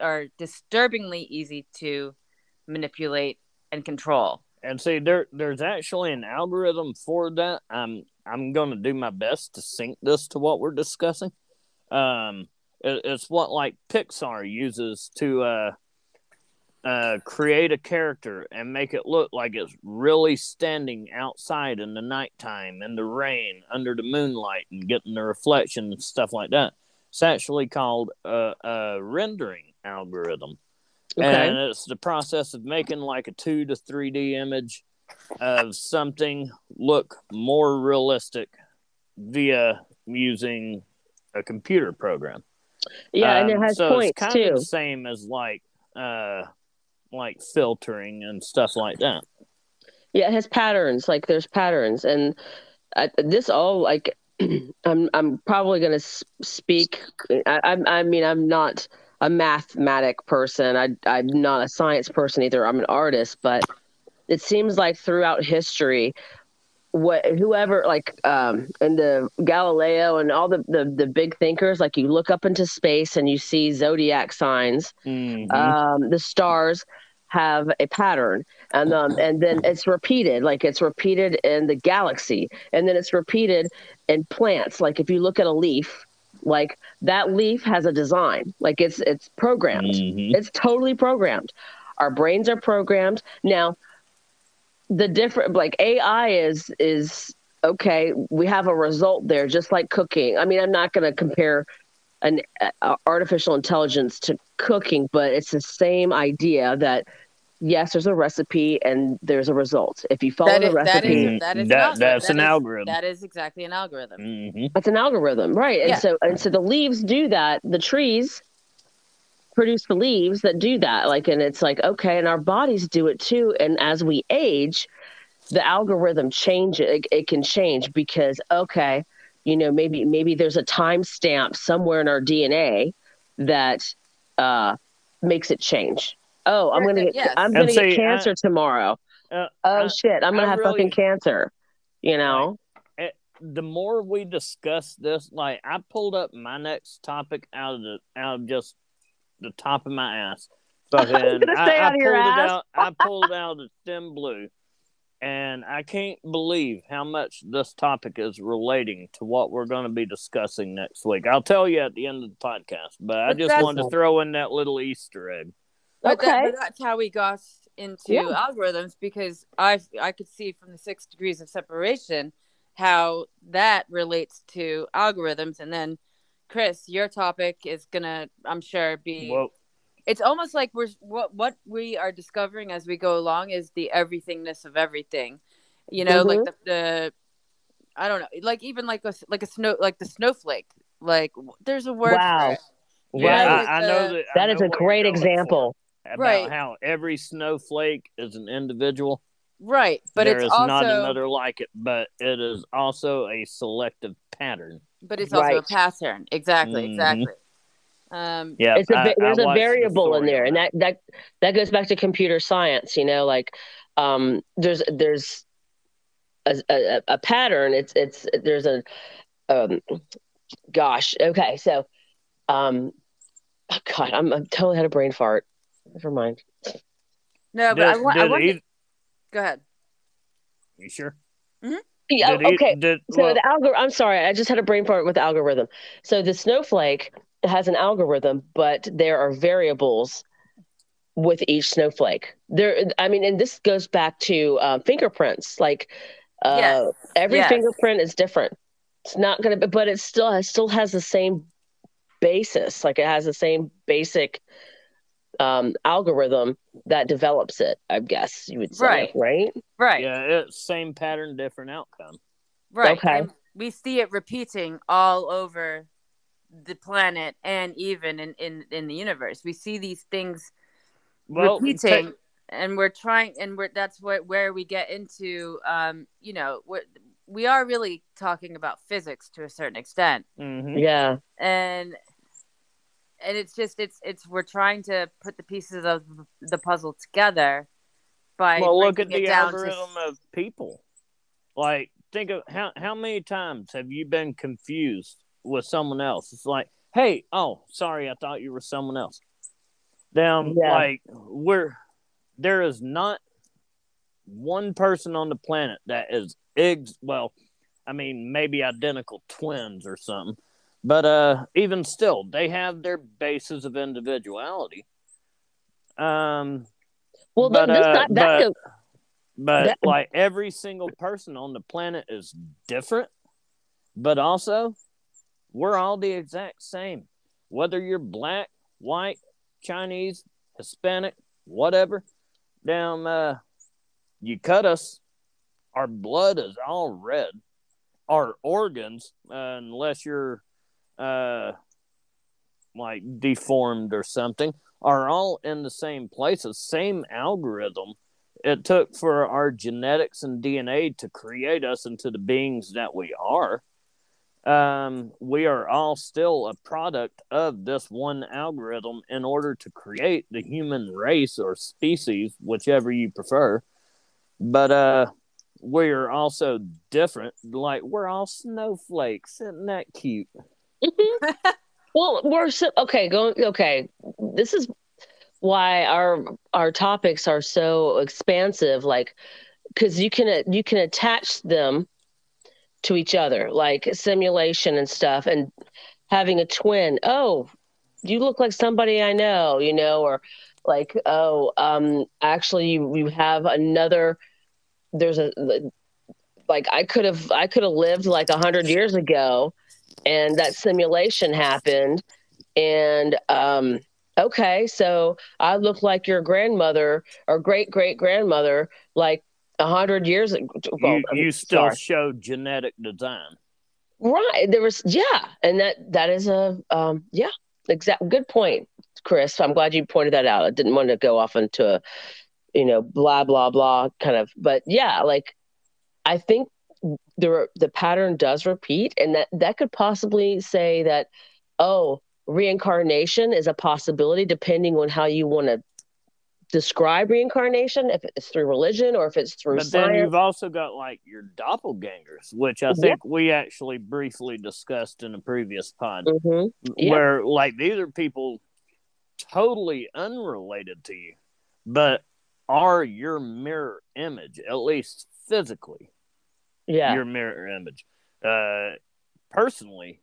are disturbingly easy to manipulate and control. And see, there there's actually an algorithm for that. I'm I'm going to do my best to sync this to what we're discussing. Um, it, it's what like Pixar uses to uh, uh, create a character and make it look like it's really standing outside in the nighttime, in the rain, under the moonlight, and getting the reflection and stuff like that. It's actually called a, a rendering algorithm okay. and it's the process of making like a 2 to 3d image of something look more realistic via using a computer program yeah, and it Um, has so points it's kind too. of the same as like uh like filtering and stuff like that Yeah, it has patterns. Like there's patterns, and uh, this all like I'm I'm probably gonna speak. I, I'm I mean I'm not a mathematic person. I I'm not a science person either. I'm an artist, but it seems like throughout history, what whoever like um and the Galileo and all the, the the big thinkers, like you look up into space and you see zodiac signs Mhm. um, the stars have a pattern and um, and then it's repeated like it's repeated in the galaxy and then it's repeated in plants like if you look at a leaf like that leaf has a design. Like it's it's programmed. Mhm. it's totally programmed. Our brains are programmed. Now the different like ai is is okay we have a result there just like cooking. I mean i'm not going to compare an uh, artificial intelligence to cooking but it's the same idea that yes there's a recipe and there's a result if you follow That the is, recipe is that is That- an algorithm. that's That an is- algorithm. That is exactly an algorithm. Mhm. it's an algorithm right and Yeah. so and so the leaves do that the trees produce the leaves that do that like and it's like okay and our bodies do it too and as we age the algorithm changes it, it can change because okay you know maybe maybe there's a timestamp somewhere in our dna that uh makes it change oh i'm gonna get Yes. i'm gonna see, get uh, cancer tomorrow Uh, oh I- shit i'm gonna I have really- fucking cancer you know eh, the more we discuss this, like I pulled up my next topic out of the out of just the top of my ass. Fucking, gonna I, I out of your pulled it ass. out. I pulled out of the thin blue, and I can't believe how much this topic is relating to what we're going to be discussing next week. I'll tell you at the end of the podcast, but I just wanted to throw in that little Easter egg. But, that, Okay. but that's how we got into Yeah. algorithms because I I could see from the six degrees of separation how that relates to algorithms, and then Chris, your topic is gonna I'm sure be Well, it's almost like we're what what we are discovering as we go along is the everythingness of everything you know like Mhm. the, the I don't know, like even like a like a snow like the snowflake. Like there's a word. Wow. For it. Yeah, Right. I, I know that. I That is know a great going for. example. About Right. how every snowflake is an individual. Right, but There it's is also not another like it, but it is also a selective pattern. but it's also a pattern. Exactly, Mhm. exactly. Um, Yeah, it's a I- there's I a watched the variable in there on and that that that goes back to computer science you know like um there's there's a, a, a pattern it's it's there's a um gosh okay so um oh god i'm, I'm totally had a brain fart never mind no, but I Did- want. I want. eith- Go ahead. you sure? yeah Did eith- okay did- so well, the algorithm i'm sorry i just had a brain fart with the algorithm so the snowflake has an algorithm but there are variables with each snowflake there i mean and this goes back to uh, fingerprints like uh, Yes. every Yes. fingerprint is different it's not going to be but it still it still has the same basis like it has the same basic um, algorithm that develops it i guess you would say Right. right Right. yeah, it's same pattern, different outcome. Right. Okay. And we see it repeating all over the planet and even in, in, in the universe. We see these things Well, repeating ta- and we're trying and we're that's what where we get into um, you know, what we are really talking about physics to a certain extent. mhm. yeah And and it's just it's it's we're trying to put the pieces of the puzzle together by Well, look at the down to- algorithm of people. Like, think of how how many times have you been confused with someone else? It's like, hey, oh, sorry, I thought you were someone else. Then, Yeah. like, we're there is not one person on the planet that is ex. Well, I mean, maybe identical twins or something, but uh, even still, they have their bases of individuality. Um, well But, th- this, uh, that, but- goes- but That- like every single person on the planet is different, but also we're all the exact same. Whether you're black, white, Chinese, Hispanic, whatever, damn, uh, you cut us, our blood is all red. Our organs, uh, unless you're uh, like deformed or something, are all in the same places, same algorithm it took for our genetics and DNA to create us into the beings that we are. Um, we are all still a product of this one algorithm in order to create the human race or species, whichever you prefer. But uh, we are also different. Like we're all snowflakes. Isn't that cute? Well, we're so okay. Going okay. This is why our our topics are so expansive. Like, because you can you can attach them to each other, like simulation and stuff, and having a twin. Oh, you look like somebody I know, you know, or like, oh, um, actually, you you have another. There's a like I could have I could have lived like a hundred years ago and that simulation happened and um okay so i look like your grandmother or great great grandmother like a hundred years ago well, you, you still sorry. show genetic design. right there was yeah and that that is a um yeah exact good point chris i'm glad you pointed that out i didn't want to go off into a you know blah blah blah kind of but yeah like i think the the pattern does repeat and that that could possibly say that oh reincarnation is a possibility depending on how you want to describe reincarnation if it's through religion or if it's through But then you've also got like your doppelgangers, which I Yeah. think we actually briefly discussed in a previous pod, hmm yeah. where like these are people totally unrelated to you, but are your mirror image, at least physically, yeah your mirror image. Uh, personally,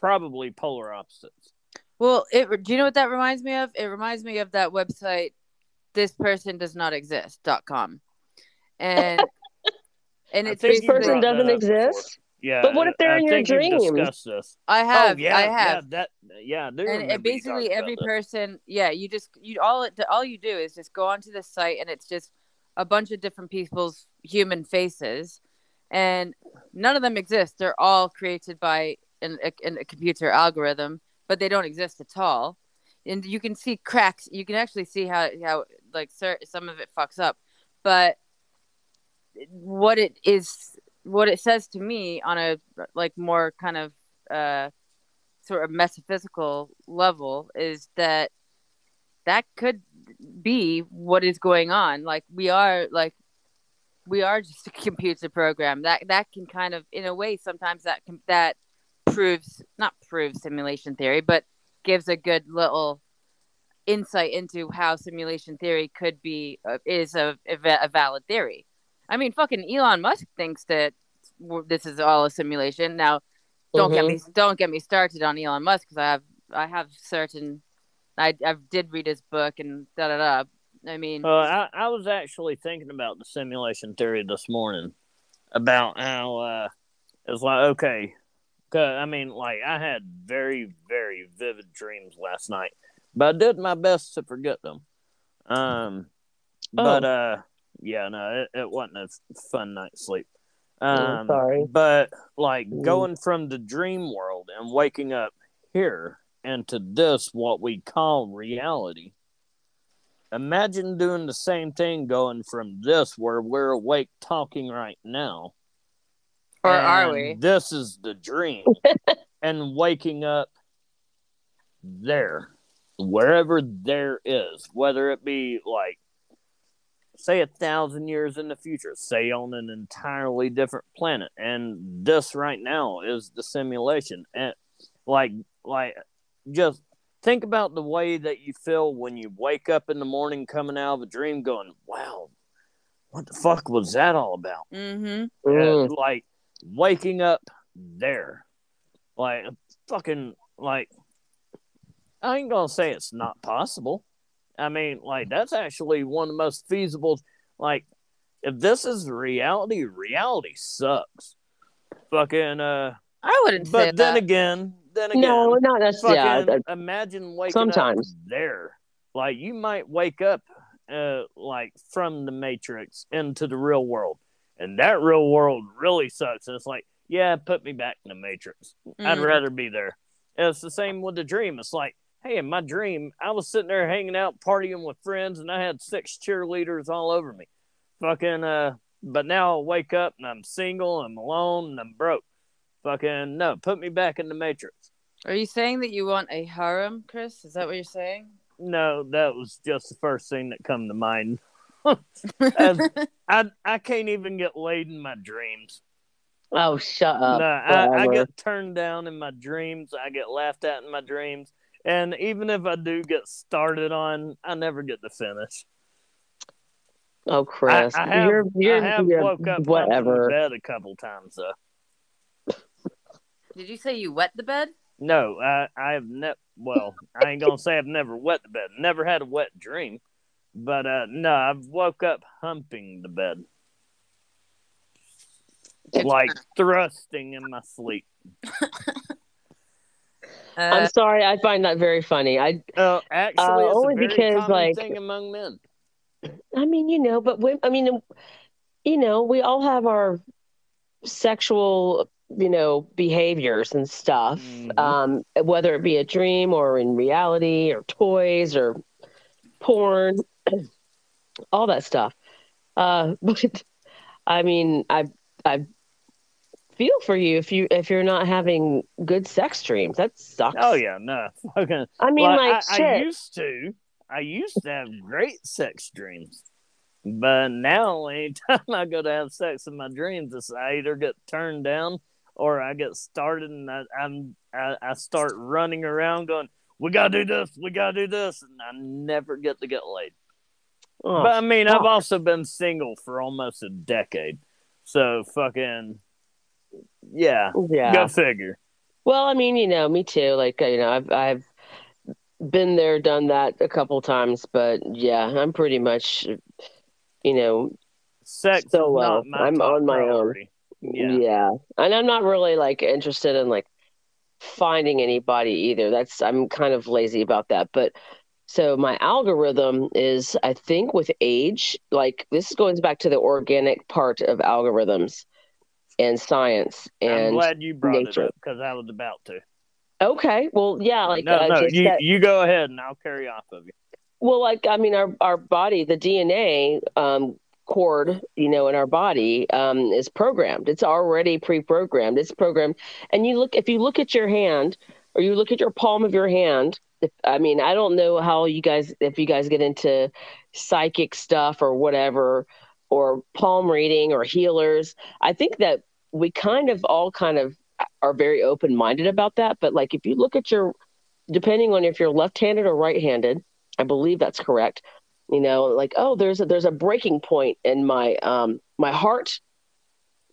probably polar opposites. Well, it do you know what that reminds me of? It reminds me of that website this person does not exist.com. And and it's this person doesn't exist Yeah, But what if they're I in your think you've dreams? discussed this. I have oh yeah, I have yeah, that yeah. And it basically every about that. person yeah you just you all it all you do is just go onto the site and it's just a bunch of different people's human faces and none of them exist. They're all created by an, a, a computer algorithm, but they don't exist at all. And you can see cracks. You can actually see how how like some of it fucks up, but what it is, what it says to me on a like more kind of uh, sort of metaphysical level is that that could be what is going on. Like we are like we are just a computer program. That that can kind of in a way sometimes that can, that proves not proves simulation theory but gives a good little insight into how simulation theory could be uh, is a, a, valid theory. I mean fucking elon musk thinks that this is all a simulation. Now don't mm-hmm. get me don't get me started on elon musk because i have i have certain i i did read his book and da da da I mean, uh, I, I was actually thinking about the simulation theory this morning about how uh, it's like okay, cause I mean, like I had very very vivid dreams last night, but I did my best to forget them. Um, oh. but uh, yeah, no, it, it wasn't a fun night's sleep. Um, sorry, but like mm. going from the dream world and waking up here into this what we call reality Imagine doing the same thing going from this where we're awake talking right now. Or are we? This is the dream. and waking up there, wherever there is, whether it be like, say, a thousand years in the future, say on an entirely different planet. And this right now is the simulation. And like, like, just think about the way that you feel when you wake up in the morning coming out of a dream going, wow, what the fuck was that all about? Mm-hmm. Mm. like waking up there. Like, fucking, like, I ain't gonna say it's not possible. I mean, like, that's actually one of the most feasible. Like, if this is reality, reality sucks. Fucking, uh, I wouldn't but then that. again, then again, no, not necessarily. Yeah, imagine waking sometimes there. Like you might wake up, uh, like from the Matrix into the real world, and that real world really sucks. And it's like, yeah, put me back in the Matrix. Mm-hmm. I'd rather be there. And it's the same with the dream. It's like, hey, in my dream, I was sitting there hanging out, partying with friends, and I had six cheerleaders all over me. Fucking, uh, but now I wake up and I'm single, I'm alone, and I'm broke. Fucking no, put me back in the Matrix. Are you saying that you want a harem, Chris? Is that what you're saying? No, that was just the first thing that come to mind. I I can't even get laid in my dreams. Oh, shut up! No, I, I, get turned down in my dreams. I get laughed at in my dreams, and even if I do get started on, I never get to finish. Oh, Chris, I, I have, you're, you're, I have you're, woke up whatever. bed a couple times though. Did you say you wet the bed? No, I I have never. Well, I ain't gonna say I've never wet the bed. Never had a wet dream, but uh no, I've woke up humping the bed, like thrusting in my sleep. Uh, I'm sorry, I find that very funny. I uh, actually uh, only because like thing among men. I mean, you know, but when, I mean, you know, we all have our sexual you know behaviors and stuff mm-hmm. um, whether it be a dream or in reality or toys or porn all that stuff. Uh, but i mean i i feel for you if you if you're not having good sex dreams. That sucks. Oh yeah no. Okay. i mean well, like I, I used to i used to have great sex dreams. But now, anytime I go to have sex in my dreams, it's I either get turned down or I get started and I, I'm I, I start running around going, "We gotta do this, we gotta do this," and I never get to get laid. Oh, but I mean, fuck. I've oh. also been single for almost a decade, so fucking yeah, yeah, go figure. Well, I mean, you know, me too. Like, you know, I've I've been there, done that a couple times, but yeah, I'm pretty much, you know, sex solo. I'm on my priority. own. Yeah. yeah. And I'm not really like interested in like finding anybody either. That's I'm kind of lazy about that. But so my algorithm is I think with age, like this goes back to the organic part of algorithms. and science and I'm glad you brought nature. it up because I was about to. okay well yeah like no, uh, no, you, that- you go ahead and I'll carry off of you. well like i mean our our body the dna um cord you know in our body um is programmed. It's already pre-programmed. It's programmed. And you look if you look at your hand or you look at your palm of your hand if, i mean i don't know how you guys if you guys get into psychic stuff or whatever or palm reading or healers. I think that we kind of all kind of are very open-minded about that. But like if you look at your depending on if you're left-handed or right-handed i believe that's correct you know like oh there's a there's a breaking point in my um my heart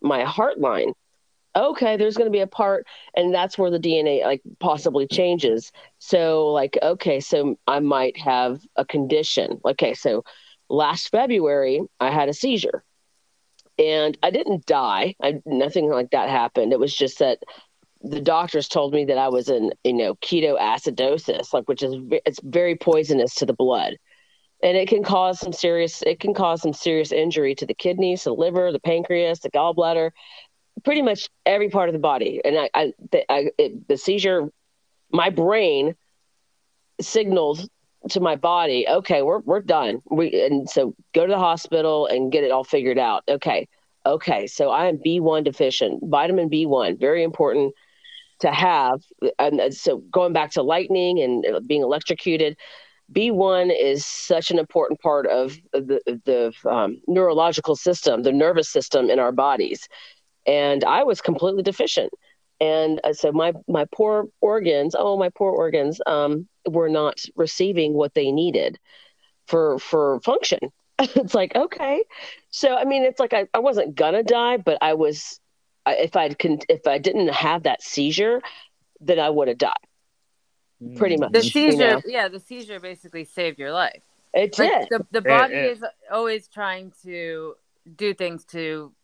my heart line. Okay there's going to be a part and that's where the dna like possibly changes. So like okay so i might have a condition. Okay so last february i had a seizure. And i didn't die. I nothing like that happened. It was just that the doctors told me that i was in you know ketoacidosis like which is it's very poisonous to the blood and it can cause some serious it can cause some serious injury to the kidneys the liver the pancreas the gallbladder pretty much every part of the body. And i, I, the, I it, the seizure my brain signaled to my body okay we're, we're done. We and so go to the hospital and get it all figured out. Okay okay so i am b1 deficient vitamin b1 very important to have. And so going back to lightning and being electrocuted B1 is such an important part of the, the um, neurological system, the nervous system in our bodies. And I was completely deficient. And uh, so my, my poor organs, oh, my poor organs, um, were not receiving what they needed for, for function. it's like, okay. So, I mean, it's like, I, I wasn't gonna die, but I was, I, if con- if I didn't have that seizure, then I would have died. Pretty Mm. much. The You seizure, know. yeah, the seizure basically saved your life. It Like did. the the body it- is always trying to do things to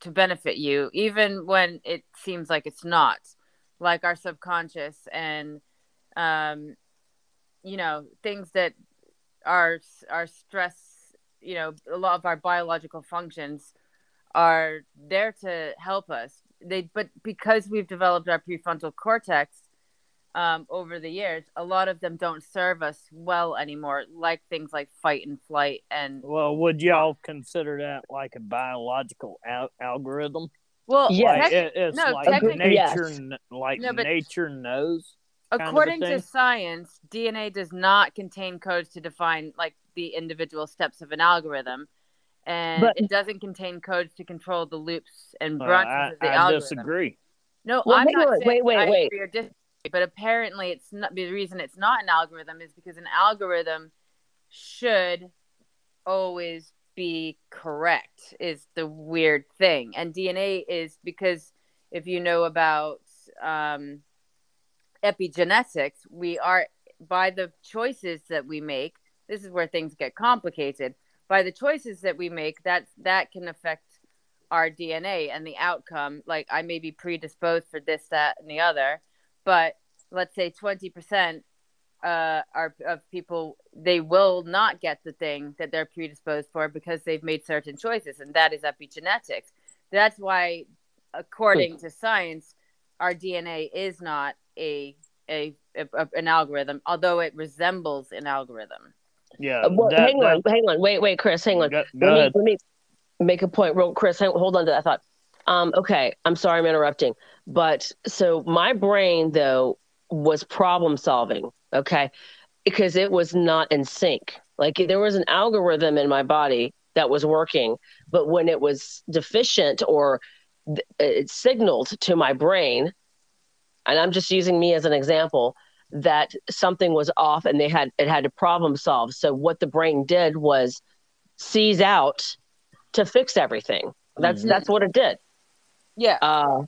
to benefit you, even when it seems like it's not. Like our subconscious and um, you know, things that are are stress. You know, a lot of our biological functions are there to help us. They, but because we've developed our prefrontal cortex um, over the years, a lot of them don't serve us well anymore, like things like fight and flight and Well, would y'all consider that like a biological al- algorithm? well, Yes. Like tec- it, it's no, like technically- nature, Yes. like No, but- nature knows. kind of according to science, DNA does not contain codes to define like the individual steps of an algorithm, and But- it doesn't contain codes to control the loops and Uh, branches I, of the I algorithm. disagree. No, Well, I'm hang not on. saying Wait, wait, I wait. But apparently it's not the reason it's not an algorithm is because an algorithm should always be correct is the weird thing. And DNA is because if you know about um, epigenetics, we are by the choices that we make. This is where things get complicated. By the choices that we make, that that can affect our DNA and the outcome. Like I may be predisposed for this, that, and the other, but let's say twenty percent uh, are of people they will not get the thing that they're predisposed for because they've made certain choices, and that is epigenetics. That's why, according to science, our DNA is not a a, a, a- an algorithm, although it resembles an algorithm. Yeah. Uh, well, that- hang on, that- hang on, wait, wait, Chris, hang on. Go, go let, me, let me make a point, real, Chris. Hang, hold on to that thought. Um, okay, I'm sorry, I'm interrupting, but so my brain though was problem solving. Okay, because it was not in sync. Like there was an algorithm in my body that was working, but when it was deficient or th- it signaled to my brain, and I'm just using me as an example, that something was off and they had it had to problem solve. So what the brain did was seize out to fix everything. That's Mhm. that's what it did. Yeah. Uh,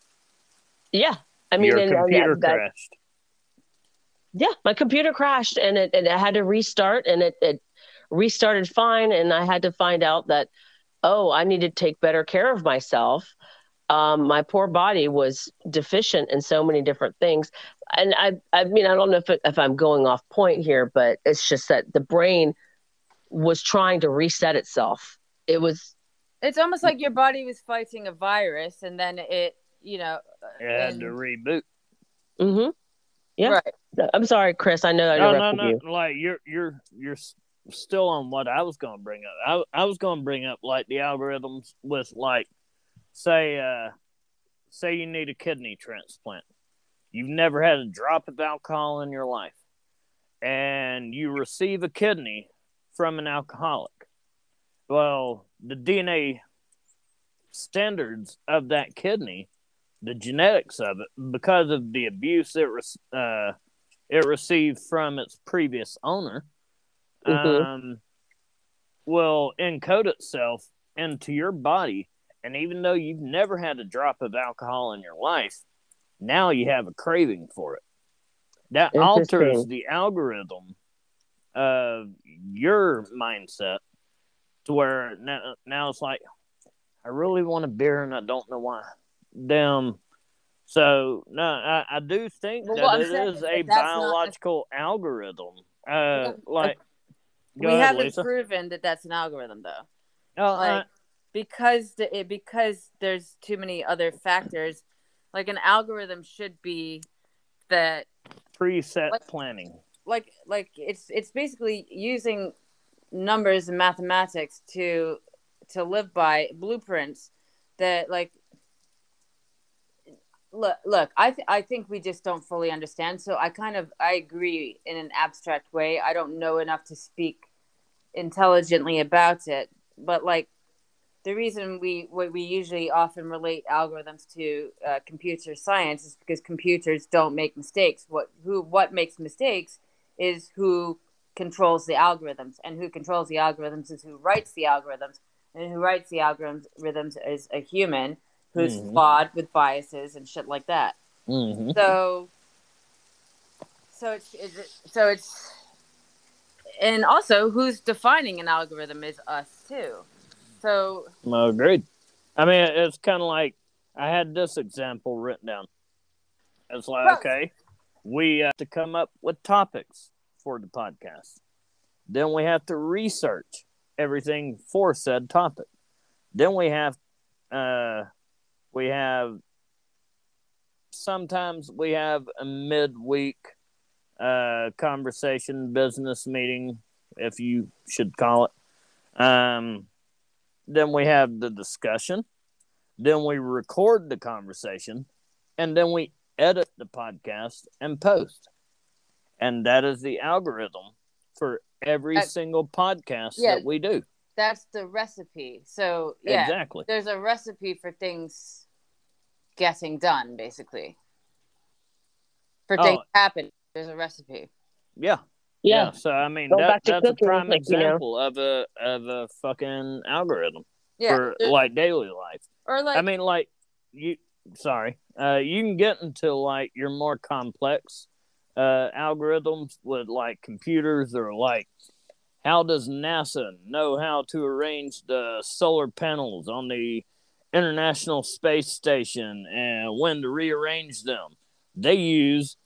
yeah. I mean, Your and- and computer that- that- crashed. yeah, my computer crashed and it, and it had to restart and it, it restarted fine. And I had to find out that, oh, I need to take better care of myself. Um, my poor body was deficient in so many different things. And I, I mean, I don't know if, it, if I'm going off point here, but it's just that the brain was trying to reset itself. It was, It's almost like your body was fighting a virus, and then it, you know, It had and- to reboot. Mm-hmm. Yeah. right. I'm sorry, Chris. I know I No, no, interrupted no. you. Like you're you're you're still on what I was going to bring up. I I was going to bring up like the algorithms with like say uh say you need a kidney transplant. You've never had a drop of alcohol in your life, and you receive a kidney from an alcoholic. Well, the DNA standards of that kidney, the genetics of it, because of the abuse it re- uh, it received from its previous owner, Mhm. um, will encode itself into your body. And even though you've never had a drop of alcohol in your life, now you have a craving for it. That alters the algorithm of your mindset to where now, now it's like, I really want a beer and I don't know why. Damn. So no, I, I do think Well, that it saying is is a that that's not- biological algorithm. Uh, like we ahead, haven't Liisa. proven that that's an algorithm, though. Oh, like uh, because the, it, because there's too many other factors like an algorithm should be that preset like- planning. like like it's it's basically using numbers and mathematics to to live by blueprints that like look look i th- i think we just don't fully understand so i kind of i agree in an abstract way. I don't know enough to speak intelligently about it but like the reason we what we usually often relate algorithms to uh, computer science is because computers don't make mistakes. What who what makes mistakes is who controls the algorithms and who controls the algorithms is who writes the algorithms and who writes the algorithms is a human who's Mhm. flawed with biases and shit like that Mm-hmm. so so it's, is it so it's and also who's defining an algorithm is us too so Agreed. I mean, it's kind of like I had this example written down. It's like, Right. okay, we have to come up with topics for the podcast. Then we have to research everything for said topic. Then we have, uh, we have, sometimes we have a midweek uh, conversation, business meeting, if you should call it. Um, then we have the discussion, then we record the conversation, and then we edit the podcast and post. And that is the algorithm for every Uh, single podcast yeah. that we do. that's the recipe so yeah Exactly. there's a recipe for things getting done basically for Oh. things to happen there's a recipe Yeah. Yeah. So I mean that, back to that's a prime like, you know. example of a of a fucking algorithm yeah for there- like daily life. or like I mean, like you. Sorry, uh, you can get into like your more complex uh, algorithms with like computers or like how does NASA know how to arrange the solar panels on the International Space Station and when to rearrange them? They use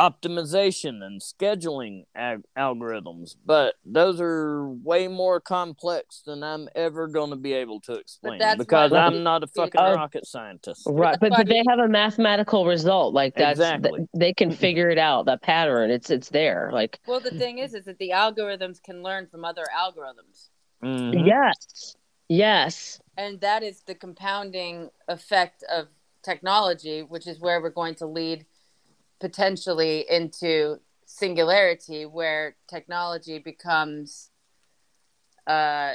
optimization and scheduling ag- algorithms, but those are way more complex than I'm ever going to be able to explain because I'm not a fucking Uh, rocket scientist. Right, but, but they have a mathematical result. Like that's Exactly. th- they can figure it out. That pattern, it's it's there. Like well the thing is is that the algorithms can learn from other algorithms Mhm. yes, yes, and that is the compounding effect of technology which is where we're going to lead potentially into singularity where technology becomes uh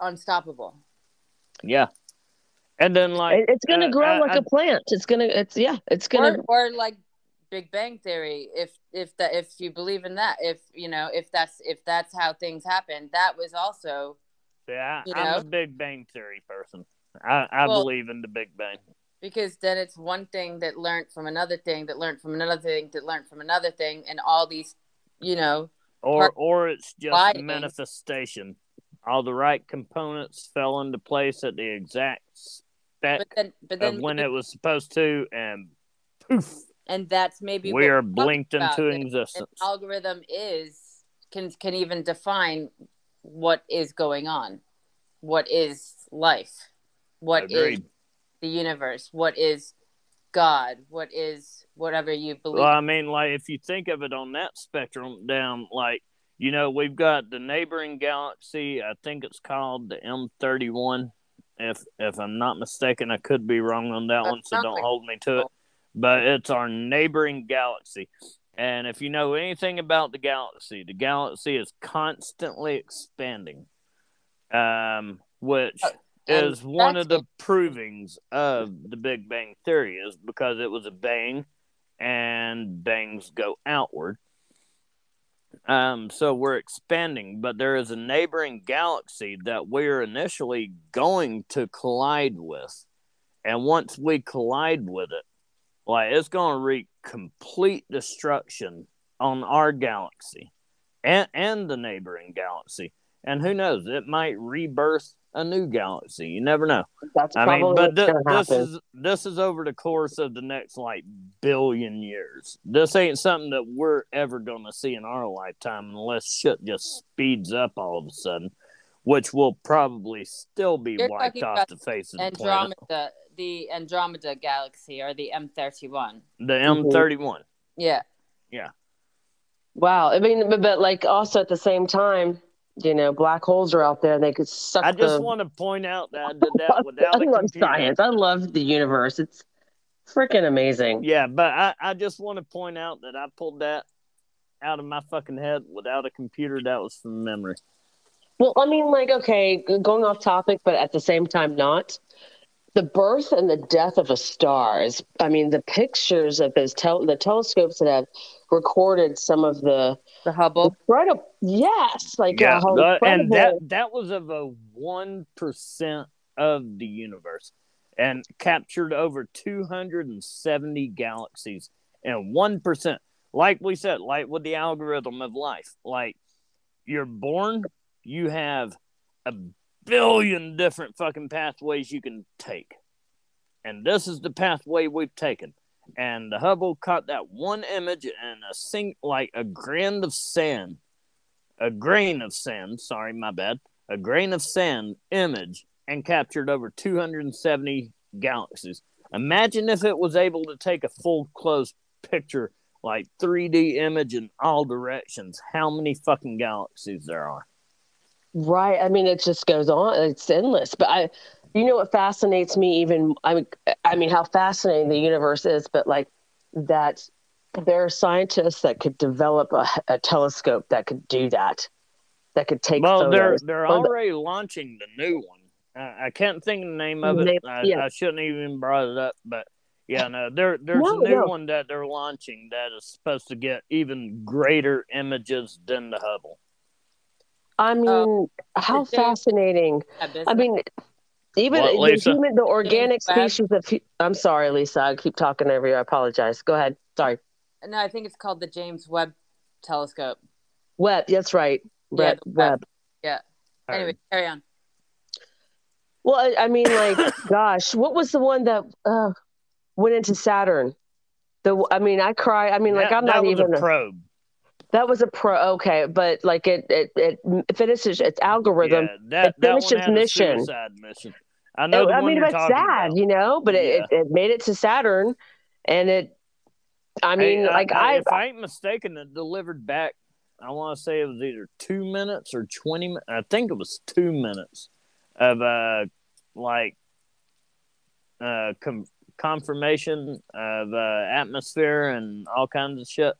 unstoppable Yeah. And then like it's gonna uh, grow I- like I- a plant. It's gonna. It's yeah. It's gonna. or, or like big bang theory if if that if you believe in that if you know if that's if that's how things happen that was also yeah, I'm know? a Big Bang Theory person. I, I Well- believe in the Big Bang. because then it's one thing that learned from another thing that learned from another thing that learned from another thing and all these you know Or or it's just Lighting. manifestation. All the right components fell into place at the exact spec but then but of when it was supposed to, and poof, and that's maybe we are blinked into that an existence. algorithm is can can even define what is going on what is life, what is Agreed. the universe, what is God, what is whatever you believe. Well, I mean, like if you think of it on that spectrum down, like you know, we've got the neighboring galaxy. I think it's called the M thirty one. If if I'm not mistaken, I could be wrong on that That one, so don't like- hold me to it. But it's our neighboring galaxy. And if you know anything about the galaxy, the galaxy is constantly expanding, um, which Uh, is one of the provings of the Big Bang Theory, is because it was a bang and bangs go outward. Um, so we're expanding, but there is a neighboring galaxy that we're initially going to collide with. And once we collide with it, like it's going to wreak complete destruction on our galaxy and, and the neighboring galaxy. And who knows, it might rebirth a new galaxy. You never know. That's I probably mean, but what's th- gonna this happen. is this is over the course of the next like billion years. This ain't something that we're ever going to see in our lifetime unless shit just speeds up all of a sudden, which will probably still be You're wiped off the face of the planet. Andromeda, the Andromeda galaxy or the M31. The mhm. M thirty one. Yeah. Yeah. Wow. I mean, but, but like also at the same time, you know, black holes are out there and they could suck I just the. want to point out that I did that without I a love computer. science. I love the universe. It's freaking amazing. Yeah, but I, I just want to point out that I pulled that out of my fucking head without a computer. That was from memory. Well, I mean, like, okay, going off topic, but at the same time, not. The birth and the death of a star is, I mean, the pictures of those tel- the telescopes that have recorded some of the The Hubble. incredible, yes, like Yeah, the- and that that was of a one percent of the universe, and captured over two hundred and seventy galaxies, and one percent. Like we said, like with the algorithm of life, like you're born, you have a billion different fucking pathways you can take, and this is the pathway we've taken. And the Hubble caught that one image and a sing like a grain of sand a grain of sand, sorry, my bad, a grain of sand image and captured over 270 galaxies. Imagine if it was able to take a full close picture, like 3D image in all directions, how many fucking galaxies there are. Right. I mean, it just goes on. It's endless. But I, you know, what fascinates me even. I mean, I mean, how fascinating the universe is. But like that, there are scientists that could develop a, a telescope that could do that, that could take Well, they're they're Or the- already launching the new one. Uh, I can't think of the name of it. Name- I, yeah. I shouldn't even brought it up, but yeah, no, there there's No, a new no. one that they're launching that is supposed to get even greater images than the Hubble. I mean, how fascinating. I mean, even What, the human, the organic species of. I'm sorry, Liisa. I keep talking over you. I apologize. Go ahead. Sorry. no, I think it's called the James Webb Telescope. Webb. That's right. Yeah, Webb. the Webb. Webb. Anyway, carry on. Well, I, I mean, like, gosh, what was the one that uh, went into Saturn? The, I mean, I cry. I mean, like, that, I'm that not was even. a probe. That was a pro. Okay, but like, it it it finishes its algorithm. Yeah, that, it that finished one its had mission. a suicide mission. I know. It- the I one mean, it's sad, about. you know, but it, it, it made it to Saturn, and it. I mean, Hey, like, uh, I, if I ain't mistaken, it delivered back. I want to say it was either two minutes or twenty. I think it was two minutes of uh like uh com- confirmation of uh atmosphere and all kinds of shit.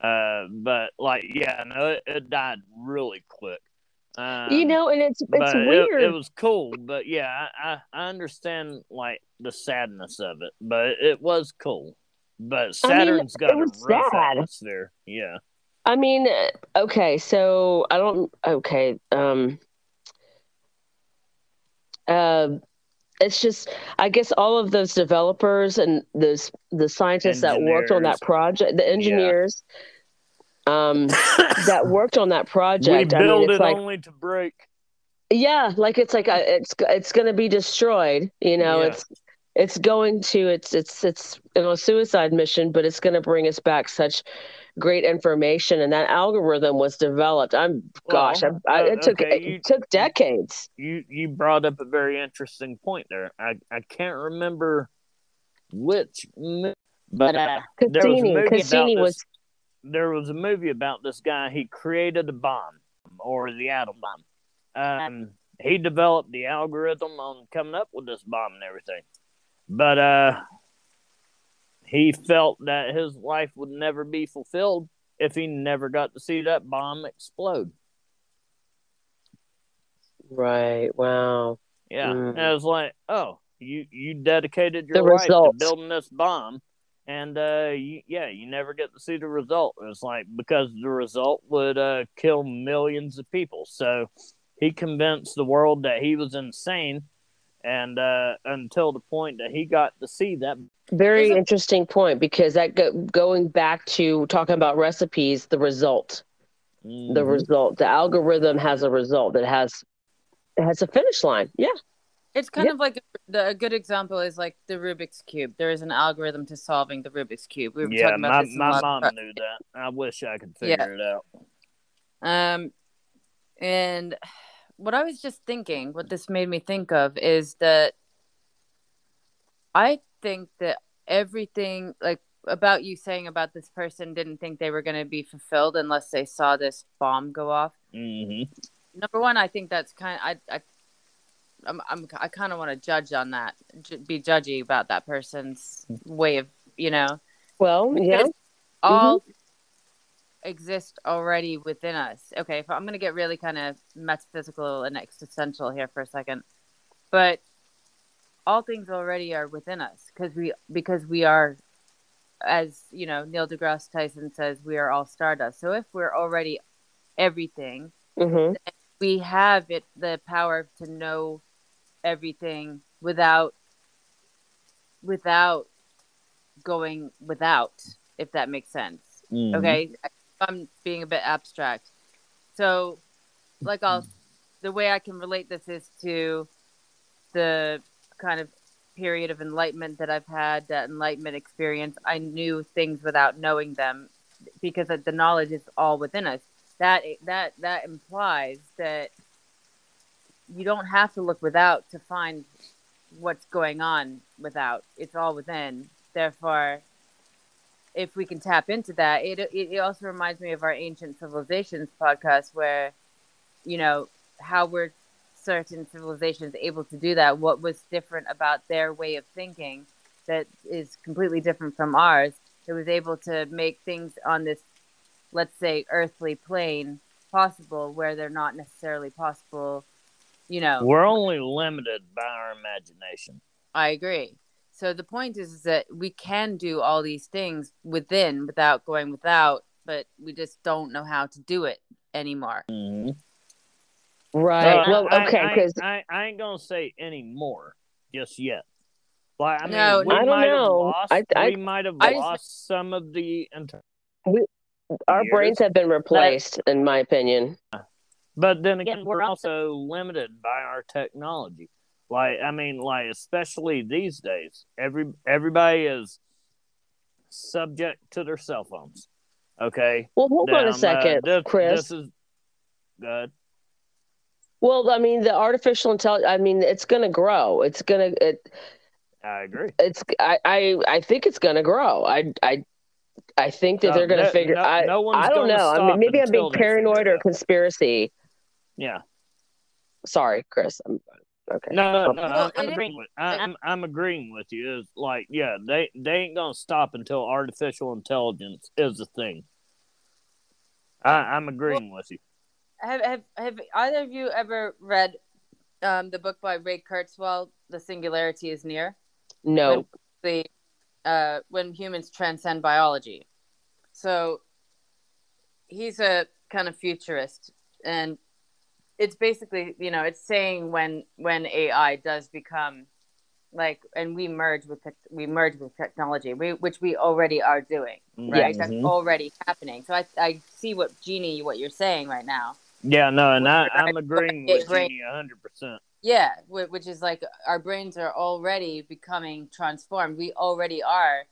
Uh, but like, yeah, no, it, it died really quick. Um, you know, and it's it's but it- weird. It, was cool, but yeah, I, I I understand like the sadness of it, but it was cool. But I mean, Saturn's got a rough sad. atmosphere. Yeah. I mean, okay, so I don't. Okay, um, uh, it's just I guess all of those developers and those the scientists that worked on that project, the engineers, um, that worked on that we project. I mean, build it like only to break. yeah, like it's like a, it's it's going to be destroyed. You know, Yeah. it's it's going to it's it's it's you know, a suicide mission, but it's going to bring us back such great information, and that algorithm was developed. I'm gosh, Well, I, I, uh, it took it you- took decades. You you brought up a very interesting point there. I I can't remember which, but uh, there was a Cassini, Cassini was this, there was a movie about this guy. He created a bomb or the atom bomb. Um, he developed the algorithm on coming up with this bomb and everything, but uh, he felt that his life would never be fulfilled if he never got to see that bomb explode. right. Wow. Yeah, Mm. and it was like, oh, you you dedicated your The life results. to building this bomb, and uh, you, yeah, you never get to see the result. It's like because the result would uh, kill millions of people. So he convinced the world that he was insane, and uh, until the point that he got to see that. Very Is it- interesting point because that go, going back to talking about recipes, the result, the Mhm. result, the algorithm has a result that has it has a finish line. Yeah. It's kind Yeah. of like the, a good example is like the Rubik's cube. There is an algorithm to solving the Rubik's cube. We were yeah, talking about my, this my mom part. knew that. I wish I could Yeah. figure it out. Um, and what I was just thinking, what this made me think of is that I think that everything, like about you saying about this person, didn't think they were going to be fulfilled unless they saw this bomb go off. hmm Number one, I think that's kind. I, I, I'm, I'm I kind of want to judge on that, j- be judgy about that person's way of, you know, Well, yeah. Because all exist already within us. Okay, if I'm going to get really kind of metaphysical and existential here for a second, but all things already are within us because we because we are, as you know, Neil deGrasse Tyson says, we are all stardust. So if we're already everything, hmm we have it the power to know everything without without going without if that makes sense Mm-hmm. okay i'm being a bit abstract. So like i'll the way i can relate this is to the kind of period of enlightenment that i've had that enlightenment experience. I knew things without knowing them because the knowledge is all within us. That that that implies that you don't have to look without to find what's going on without. It's all within. Therefore if we can tap into that it, it it also reminds me of our ancient civilizations podcast where you know how were certain civilizations able to do that what was different about their way of thinking that is completely different from ours that was able to make things on this let's say earthly plane possible where they're not necessarily possible you know We're only limited by our imagination. I agree. So the point is, is that we can do all these things within without going without, but we just don't know how to do it anymore. Mm-hmm. Right. Uh, well, I- okay, I, because I, I, ain't gonna say any more just yet. Like I mean, No, we I don't might have know. lost. I- I- we might have I just- lost some of the. Inter- our years. brains have been replaced, in my opinion. but then again, we're also limited by our technology. Like I mean, like especially these days, every everybody is subject to their cell phones. Okay. Well, hold on a uh, second, this, Chris. This is good. Well, I mean, the artificial intelligence. I mean, it's going to grow. It's going to. It, I agree. it's. I. I. I think it's going to grow. I. I. I think that No, they're going to no- figure. no- I. no I don't know. I mean, maybe I'm being paranoid or conspiracy. Yeah. Sorry, Chris. I'm, okay. No, no, no. Well, I'm, I'm agreeing with. I, I'm I'm agreeing with you. Is like, yeah, they they ain't gonna stop until artificial intelligence is a thing. I, I'm agreeing with you. Have, have have either of you ever read um, the book by Ray Kurzweil, "The Singularity Is Near"? No. the uh, when humans transcend biology. So he's a kind of futurist, and it's basically you know it's saying when when AI does become like and we merge with tech we merge with technology, we, which we already are doing, right? That's Mhm. already happening. So I I see what Jeannie what you're saying right now. Yeah, no, and I, I'm agreeing with hundred percent. Yeah, which is like our brains are already becoming transformed. We already are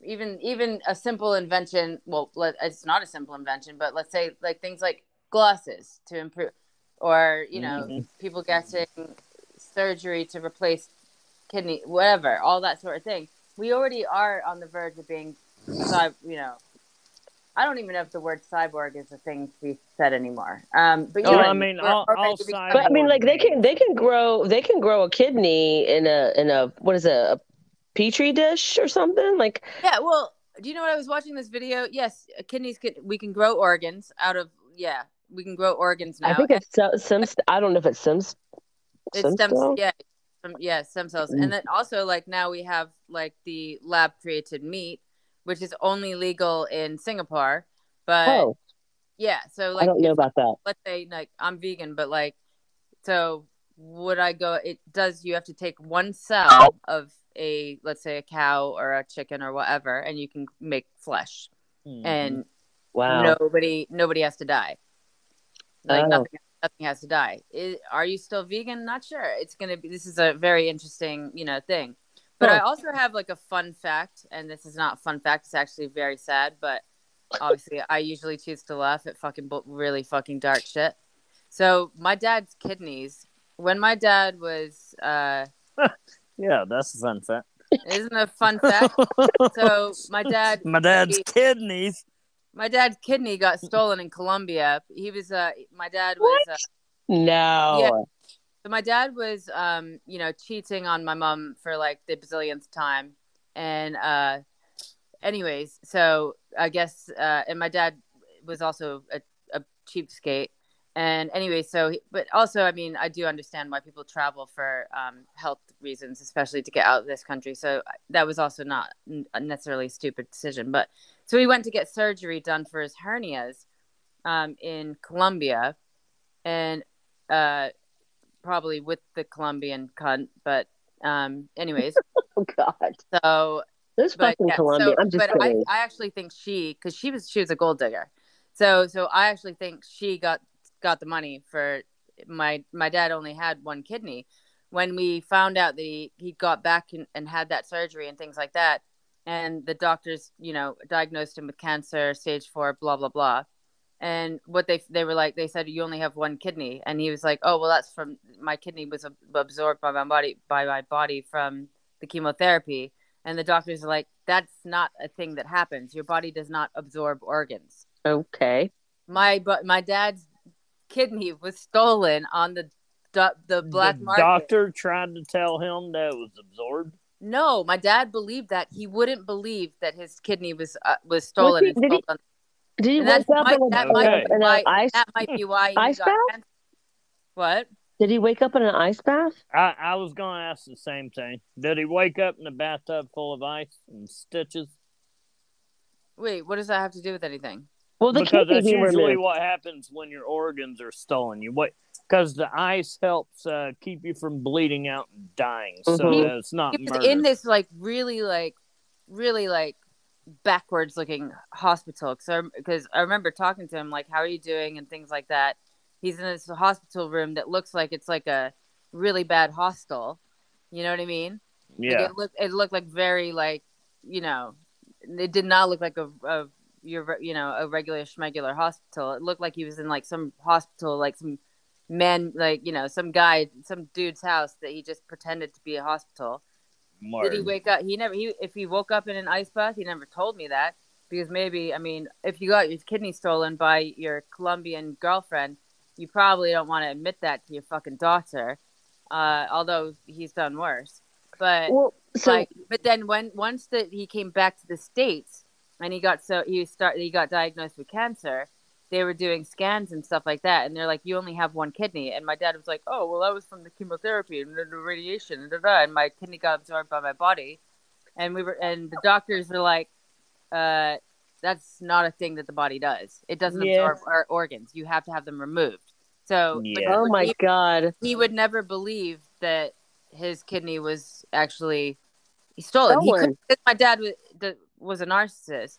even even a simple invention. Well, let, it's not a simple invention, but let's say like things like glasses to improve, or you know, Mhm. people getting surgery to replace kidney, whatever, all that sort of thing. We already are on the verge of being, cy- you know. I don't even know if the word cyborg is a thing to be said anymore. Um, but Oh, you're I mean, We're all- all becoming- But I mean, like they can they can grow they can grow a kidney in a in a what is it a petri dish or something like Yeah, well, do you know what I was watching this video? Yes, kidneys can we can grow organs out of yeah, we can grow organs now. I think it's so- some I don't know if it's some it's some stem cell? yeah, some, yeah, stem cells. Mm. And then also like now we have like the lab created meat, which is only legal in Singapore. But oh yeah, so like I don't know about that let's say like I'm vegan, but like so would I go it does you have to take one cell of a let's say a cow or a chicken or whatever and you can make flesh Mhm. and wow nobody nobody has to die like Oh. nothing nothing has to die. I are you still vegan? Not sure. It's gonna be this is a very interesting you know thing. But i also have like a fun fact and this is not a fun fact it's actually very sad but obviously i usually choose to laugh at fucking really fucking dark shit. So my dad's kidneys when my dad was uh yeah, that's a fun fact. isn't a fun fact? So my dad My dad's he- kidneys. My dad's kidney got stolen in Colombia. He was uh my dad was uh, no. Yeah. so my dad was um you know cheating on my mom for like the bazillionth time. And uh anyways so I guess uh and my dad was also a, a cheapskate. And anyway so but also I mean I do understand why people travel for um health reasons especially to get out of this country. So that was also not necessarily a stupid decision but so he went to get surgery done for his hernias um, in Colombia, and uh, probably with the Colombian cunt. But um, anyways, oh god so this but fucking yeah, Colombia so- I'm just but I, I actually think she because she was she was a gold digger, so so I actually think she got got the money for my my dad only had one kidney. When we found out that he, he got back and, and had that surgery and things like that, and the doctors, you know, diagnosed him with cancer, stage four, blah blah blah. And what they they were like, they said you only have one kidney, and he was like, oh well, that's from my kidney was absorbed by my body by my body from the chemotherapy. And the doctors are like, that's not a thing that happens. Your body does not absorb organs. okay My but my dad's kidney was stolen on the the black the market. doctor tried to tell him that it was absorbed. No, my dad believed that. He wouldn't believe that his kidney was uh, was stolen. he- and did he- sold on- did he wake up might, in that a, might Okay. in why an ice that might be why he ice got bath? cancer. What? did he wake up in an ice bath I, I was going to ask the same thing. Did he wake up in a bathtub full of ice and stitches? Wait, what does that have to do with anything? well the because kidney that's be usually removed. what happens when your organs are stolen. You wait because the ice helps uh, keep you from bleeding out and dying. So Mhm. that it's not He was murder. in this like really like really like backwards looking hospital because I remember talking to him like how are you doing and things like that. He's in this hospital room that looks like it's like a really bad hostel. You know what I mean? Like, yeah, it looked it looked like very like you know it did not look like a, a your you know a regular schmegular hospital. It looked like he was in like some hospital like some man like you know some guy some dude's house that he just pretended to be a hospital. Did he wake up? He never. He if he woke up in an ice bath, he never told me that because maybe I mean if you got your kidney stolen by your Colombian girlfriend, you probably don't want to admit that to your fucking daughter. Uh, although he's done worse, but well so like but then when once that he came back to the states and he got so he start he got diagnosed with cancer they were doing scans and stuff like that and they're like you only have one kidney and my dad was like oh well that was from the chemotherapy and the radiation and, da, da, and my kidney got absorbed by my body and we were and the doctors were like uh that's not a thing that the body does it doesn't Yeah. absorb our organs you have to have them removed so Yeah. oh my he- god he would never believe that his kidney was actually stolen. He Stolen. could, my dad was, was a narcissist.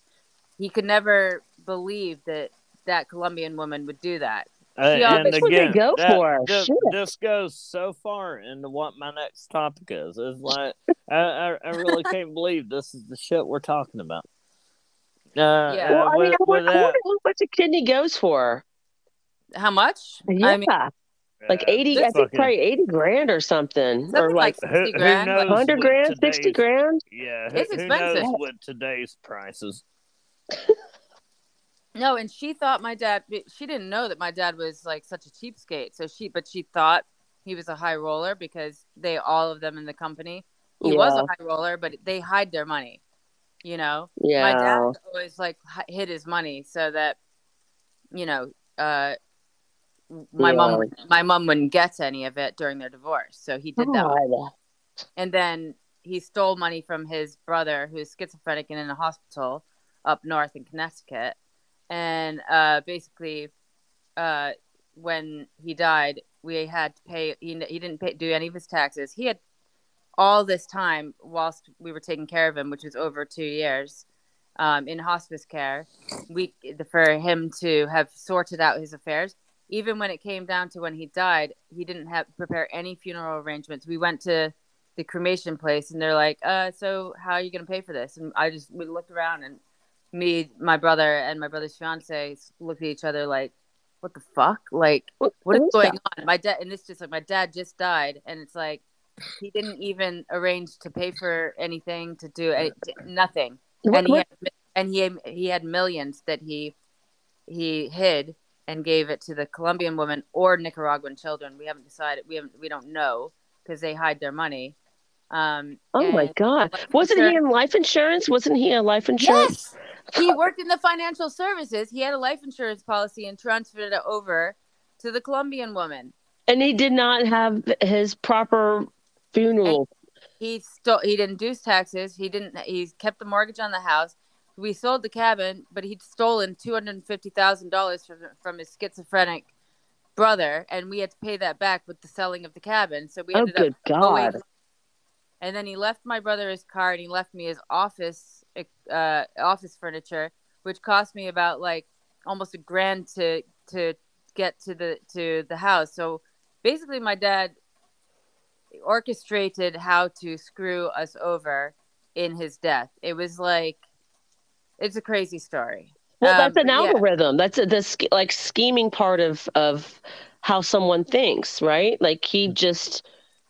He could never believe that that Colombian woman would do that. Uh, She and always- what they again, go that- for. This, Shit. this goes so far into what my next topic is. It's like I, I, I really can't believe this is the shit we're talking about. Uh, Yeah. Well, uh, I mean, with, I with wonder, I wonder how much a kidney goes for. How much? Yeah, I mean, like uh, eighty. I think fucking- probably eighty grand or something, or like like sixty who grand. knows? like- hundred grand, sixty grand. Yeah, It's who, who knows with today's prices? No, and she thought my dad. She didn't know that my dad was like such a cheapskate. So she, but she thought he was a high roller because they all of them in the company. He was a high roller, but they hide their money. You know, Yeah. my dad always like hid his money so that, you know, uh, my Yeah. mom, my mom wouldn't get any of it during their divorce. So he did that. God. and then he stole money from his brother who's schizophrenic and in a hospital up north in connecticut and uh, basically uh, when he died we had to pay he, he didn't pay, do any of his taxes. He had all this time whilst we were taking care of him which was over two years um, in hospice care we for him to have sorted out his affairs. Even when it came down to when he died he didn't have prepare any funeral arrangements. We went to the cremation place and they're like uh so how are you going to pay for this? And i just we looked around and me my brother and my brother's fiance looked at each other like what the fuck like What, what is is going that? on my dad and it's just like my dad just died and it's like he didn't even arrange to pay for anything to do any, nothing What- and he what- had, and he he had millions that he he hid and gave it to the Colombian woman or Nicaraguan children. We haven't decided. We haven't. We don't know because they hide their money. Um, oh my God! Wasn't he in life insurance? Wasn't he a life insurance? Yes, he worked in the financial services. He had a life insurance policy and transferred it over to the Colombian woman. And he did not have his proper funeral. He stole. He didn't do taxes. He didn't. He kept the mortgage on the house. We sold the cabin, but he'd stolen two hundred and fifty thousand dollars from from his schizophrenic brother, and we had to pay that back with the selling of the cabin. So we oh, ended good up owing God! And then he left my brother his car and he left me his office uh, office furniture which cost me about like almost a grand to to get to the to the house so basically my dad orchestrated how to screw us over in his death it was like it's a crazy story Well, Um, that's an but yeah. algorithm. That's a, the like scheming part of of how someone thinks, right? Like he just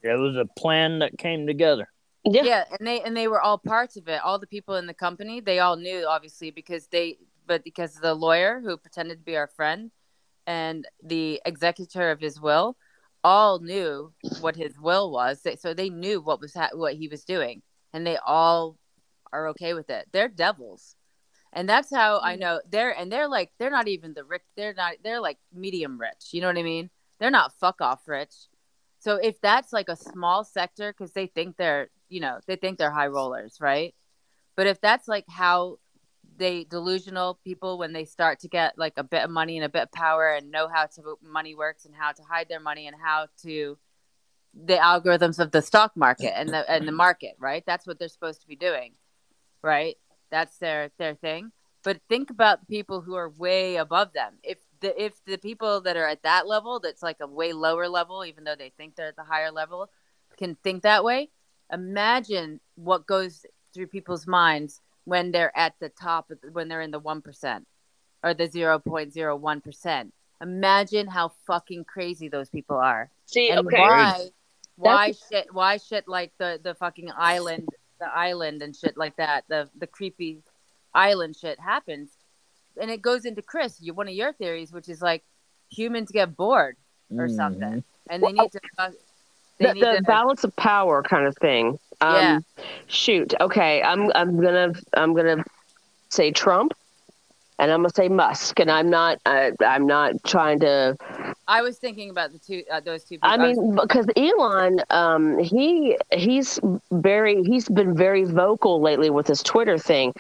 It was a plan that came together. yeah. yeah and they and they were all parts of it. All the people in the company they all knew obviously because they but because the lawyer who pretended to be our friend and the executor of his will all knew what his will was. So they knew what was ha- what he was doing and they all are okay with it. They're devils. And that's how i mm. know they're and they're like they're not even the rich they're not they're like medium rich. You know what i mean? They're not fuck off rich so if that's like a small sector, because they think they're, you know, they think they're high rollers, right? But if that's like how they delusional people when they start to get like a bit of money and a bit of power and know how to money works and how to hide their money and how to the algorithms of the stock market and the and the market, right? That's what they're supposed to be doing, right? That's their their thing. But think about people who are way above them. If the if the people that are at that level, that's like a way lower level, even though they think they're at the higher level, can think that way. Imagine what goes through people's minds when they're at the top, when they're in the one percent or the zero point zero one percent. Imagine how fucking crazy those people are, See, and okay. why, why shit, why shit like the the fucking island, the island and shit like that, the the creepy island shit happens, and it goes into Chris, you one of your theories, which is like humans get bored or Mhm. something, and they need to. Uh, they the, need the to. balance of power kind of thing. Um, Yeah. Shoot. Okay. I'm I'm gonna I'm gonna say Trump, and I'm gonna say Musk, and I'm not uh, I'm not trying to. I was thinking about the two, uh, those two. People. I mean, because Elon, um, he he's very he's been very vocal lately with his Twitter thing,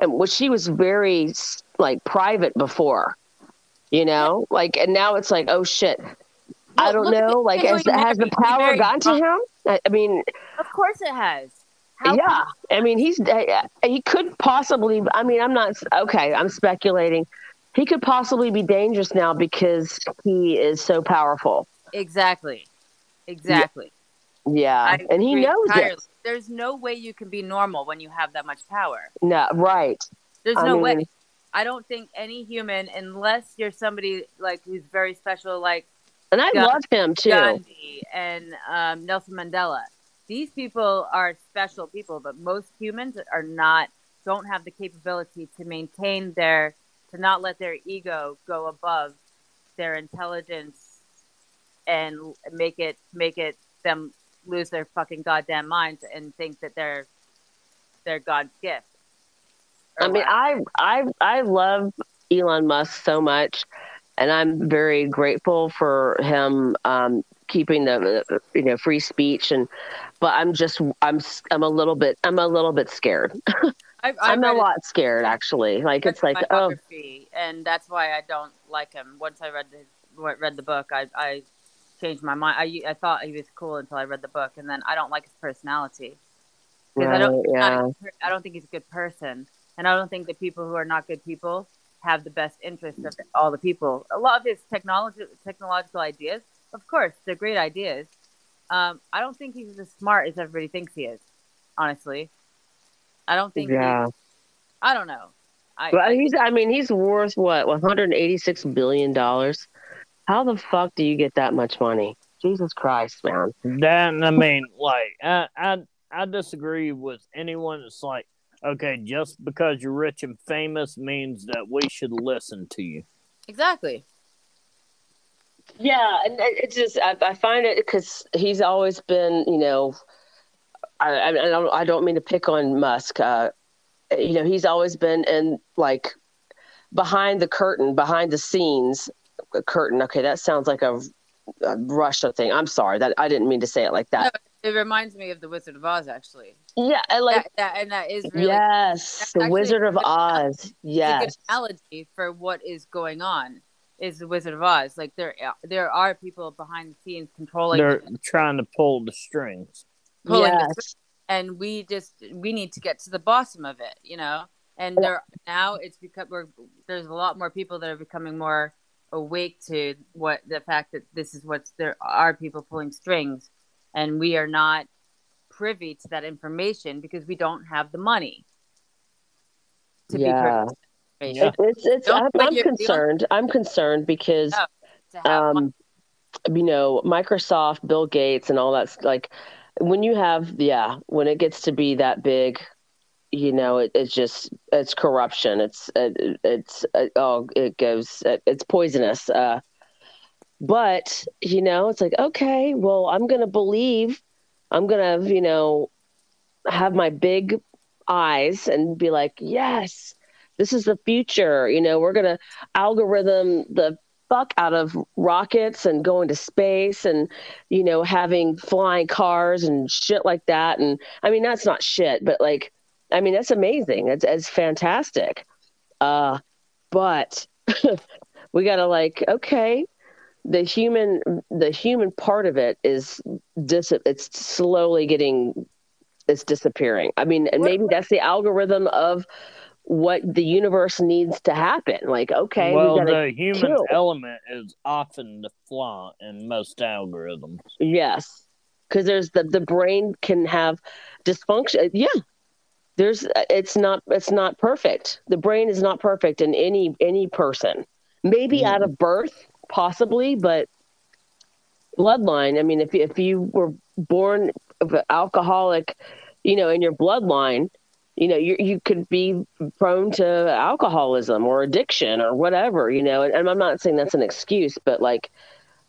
and which he was very like private before, you know, like and now it's like oh shit. I don't know. Like, has, has the power gotten to him? I, I mean, of course it has. How yeah. I mean, he's he could possibly. I mean, I'm not okay. I'm speculating. He could possibly be dangerous now because he is so powerful. Exactly. Exactly. Yeah, I and he knows entirely. it. There's no way you can be normal when you have that much power. No, right. There's I no mean- way. I don't think any human, unless you're somebody like who's very special, like And I Yeah. love him too. Gandhi and um, Nelson Mandela. These people are special people, but most humans are not. Don't have the capability to maintain their, to not let their ego go above their intelligence, and make it make it them lose their fucking goddamn minds and think that they're they're God's gift. I mean. I I I love Elon Musk so much, and I'm very grateful for him um, keeping the you know free speech and. But I'm just I'm I'm a little bit I'm a little bit scared. I, I I'm a read it- lot scared actually. Like it's like oh and that's why I don't like him. Once I read his read the book, I I changed my mind. I I thought he was cool until I read the book, and then I don't like his personality because I don't right, yeah a I don't think he's a good person, and I don't think the people who are not good people have the best interest of all the people. A lot of his technology technological ideas, of course, they're great ideas. Um, I don't think he's as smart as everybody thinks he is. Honestly, I don't think. he- yeah. I don't know. I, But I he's I mean he's worth what 186 billion dollars. How the fuck do you get that much money? Jesus Christ, man. That I mean, like I I I disagree with anyone that's like, okay, just because you're rich and famous means that we should listen to you. exactly. Yeah, and it- it's just I, I find it because he's always been, you know, I, I, I don't I don't mean to pick on Musk. Uh, you know, he's always been in like behind the curtain, behind the scenes uh, curtain. Okay, that sounds like a, a Russia thing. I'm sorry that I didn't mean to say it like that. It reminds me of the Wizard of Oz, actually. Yeah, I like that, that, and that is really yes, the Wizard of good- Oz. it's a good Yes, analogy for what is going on. Is the Wizard of Oz like there? There are people behind the scenes controlling, They're trying to pull the strings. Pulling the yes, and we just we need to get to the bottom of it, you know. And there now it's because we're there's a lot more people that are becoming more awake to what the fact that this is what's there are people pulling strings, and we are not privy to that information because we don't have the money to be yeah. privy to Yeah. It's it's. I'm, I'm concerned. I'm concerned because. No. Money. um you know microsoft bill gates and all that's like when you have yeah when it gets to be that big you know it, it's just it's corruption. It's it, it's it, oh it goes it, it's poisonous. Uh but you know it's like okay well i'm gonna believe i'm gonna you know have my big eyes and be like yes this is the future. You know we're gonna algorithm the fuck out of rockets and going to space and you know having flying cars and shit like that. And i mean that's not shit but like i mean that's amazing. It's, it's fantastic. Uh but we gotta like okay the human the human part of it is dis it's slowly getting it's disappearing. I mean and maybe that's the algorithm of what the universe needs to happen like okay well, we the human kill. element is often the flaw in most algorithms. Yes, because there's the the brain can have dysfunction. Yeah, there's it's not it's not perfect. The brain is not perfect in any any person. Maybe Mhm. out of birth, possibly, but bloodline. I mean, if if you were born of an alcoholic, you know, in your bloodline. You know, you you could be prone to alcoholism or addiction or whatever. You know, and, and I'm not saying that's an excuse, but like,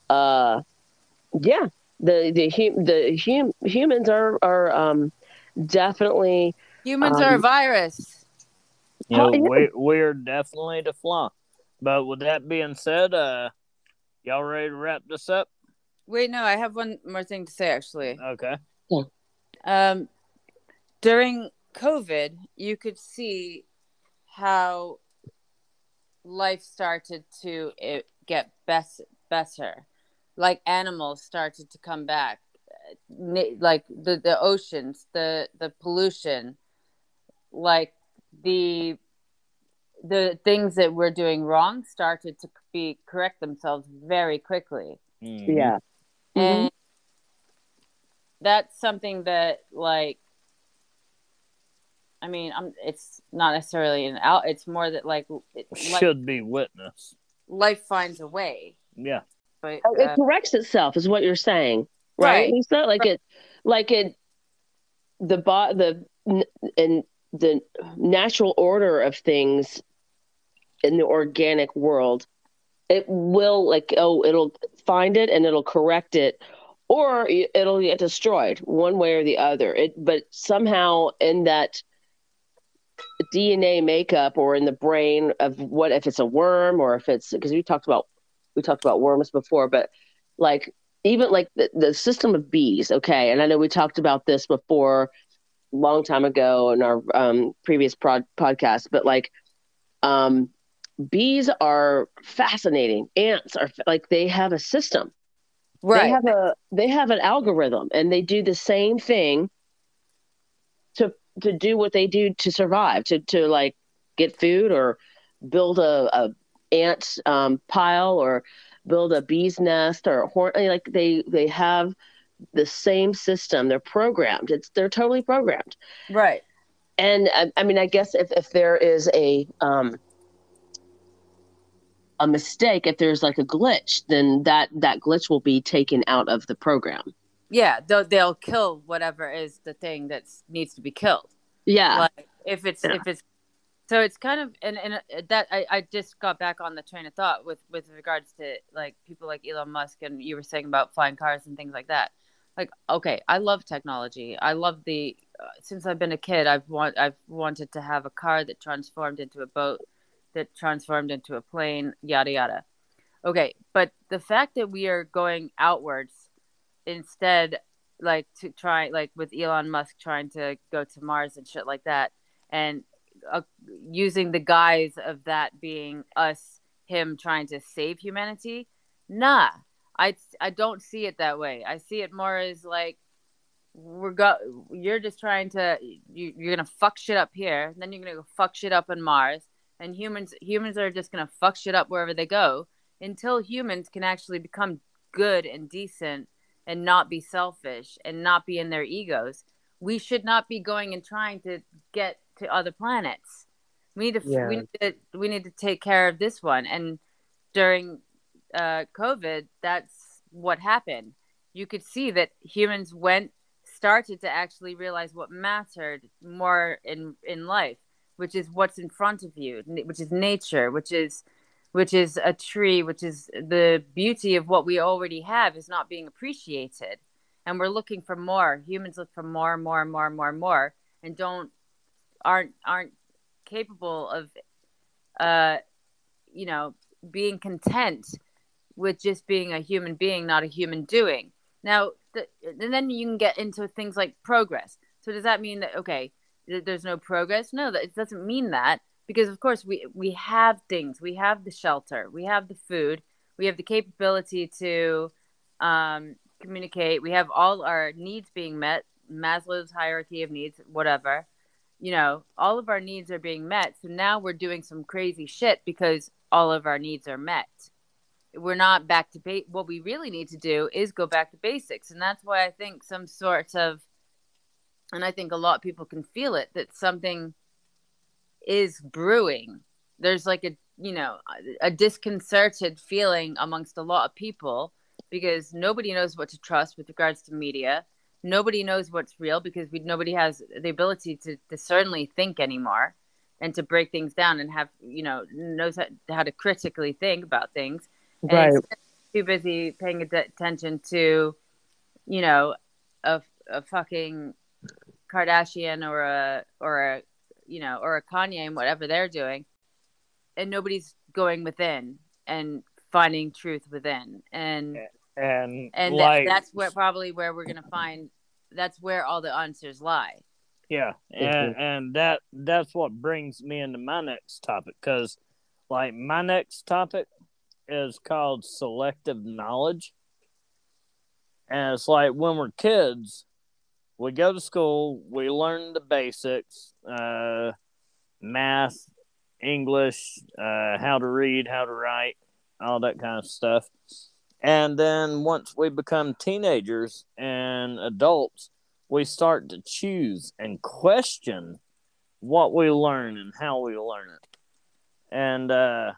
uh, yeah, the the hum, the hum, humans are are um definitely Humans are a um, virus. You know, Oh, yeah. we we're definitely the flaw. But with that being said, uh, y'all ready to wrap this up? Wait, no, I have one more thing to say actually. Okay. Um, during COVID, you could see how life started to uh, get best, better. Like animals started to come back, like the, the oceans, the the pollution, like the the things that we're doing wrong started to be correct themselves very quickly. Mhm. Yeah. And that's something that like I mean, I'm it's not necessarily an out it's more that like it, life, should be witness. life finds a way. Yeah. But Oh, It uh, corrects itself, is what you're saying, right, Right. Liisa? Like it, like it, the bo- the and the natural order of things in the organic world, it will like oh, it'll find it and it'll correct it, or it'll get destroyed one way or the other. It, but somehow in that DNA makeup or in the brain of what if it's a worm or if it's because we talked about we talked about worms before, but like even like the, the system of bees, okay, and I know we talked about this before long time ago in our um, previous prod, podcast, but like um, bees are fascinating. Ants are like they have a system. right. They have a they have an algorithm and they do the same thing to to do what they do to survive, to to like get food or build a, a ant um, pile or build a bee's nest or a horn like they they have the same system. They're programmed. It's they're totally programmed. right. And I, I mean, I guess if if there is a um, a mistake, if there's like a glitch, then that that glitch will be taken out of the program. Yeah, they'll they'll kill whatever is the thing that needs to be killed. Yeah. like if it's Yeah. if it's so it's kind of and and uh, that I, I just got back on the train of thought with with regards to like people like Elon Musk and you were saying about flying cars and things like that. Like okay, I love technology. I love the uh, since I've been a kid, I've want I've wanted to have a car that transformed into a boat, that transformed into a plane, yada yada. Okay, but the fact that we are going outwards instead like to try like with Elon Musk trying to go to Mars and shit like that and uh, using the guise of that being us him trying to save humanity nah. I I don't see it that way. I see it more as like we're go you're just trying to you, you're gonna fuck shit up here then you're gonna go fuck shit up on Mars and humans humans are just gonna fuck shit up wherever they go until humans can actually become good and decent and not be selfish and not be in their egos. We should not be going and trying to get to other planets. We need to Yeah. we need to we need to take care of this one. And during uh covid that's what happened. You could see that humans went started to actually realize what mattered more in in life which is what's in front of you which is nature which is which is a tree which is the beauty of what we already have is not being appreciated. And we're looking for more. Humans look for more and more and more and more and more and don't aren't aren't capable of uh you know being content with just being a human being not a human doing. Now the, and then you can get into things like progress. So does that mean that okay th- there's no progress? No that it doesn't mean that because of course we we have things. We have the shelter. We have the food. We have the capability to um, communicate. We have all our needs being met. Maslow's hierarchy of needs whatever. You know all of our needs are being met. So now we're doing some crazy shit because all of our needs are met. We're not back to ba- what we really need to do is go back to basics. And that's why i think some sort of and i think a lot of people can feel it that something is brewing. There's like a you know a disconcerted feeling amongst a lot of people because nobody knows what to trust with regards to media. Nobody knows what's real because we nobody has the ability to discernly think anymore and to break things down and have you know knows how, how to critically think about things. And Right. too busy paying attention to you know a, a fucking kardashian or a or a you know or a kanye and whatever they're doing and nobody's going within and finding truth within. And And, and like that, that's where probably where we're gonna find that's where all the answers lie. Yeah, and and that that's what brings me into my next topic because, like, my next topic is called selective knowledge, and it's like when we're kids, we go to school, we learn the basics, uh, math, English, uh, how to read, how to write, all that kind of stuff. And then once we become teenagers and adults, we start to choose and question what we learn and how we learn it. And uh,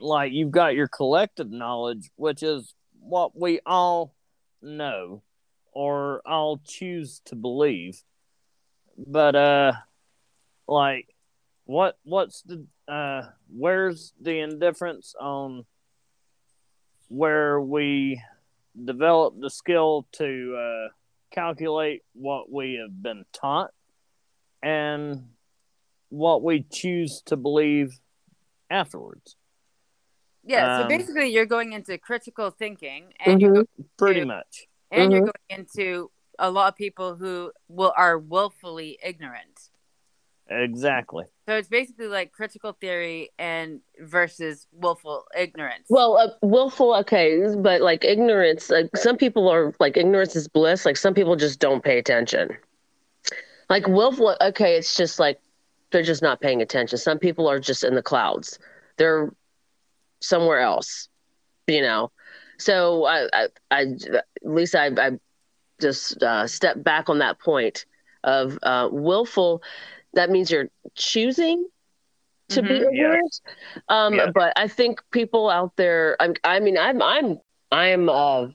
like you've got your collective knowledge, which is what we all know or I'll choose to believe. But uh like what what's the uh where's the indifference on where we develop the skill to uh, calculate what we have been taught and what we choose to believe afterwards. Yeah, so Um, basically you're going into critical thinking and Mhm. Pretty much. And you're Mhm. going into a lot of people who will are willfully ignorant. Exactly. So it's basically like critical theory and versus willful ignorance. Well, uh, willful, okay, but like ignorance, like some people are like ignorance is bliss. Like some people just don't pay attention. Like willful, okay, it's just like they're just not paying attention. Some people are just in the clouds. They're somewhere else, you know. So I, I, I at least I, I just uh, step back on that point of uh, willful. That means you're choosing to be Mhm. ignorant. Um, but I think people out there. I'm, I mean, I'm, I'm, I'm. Uh,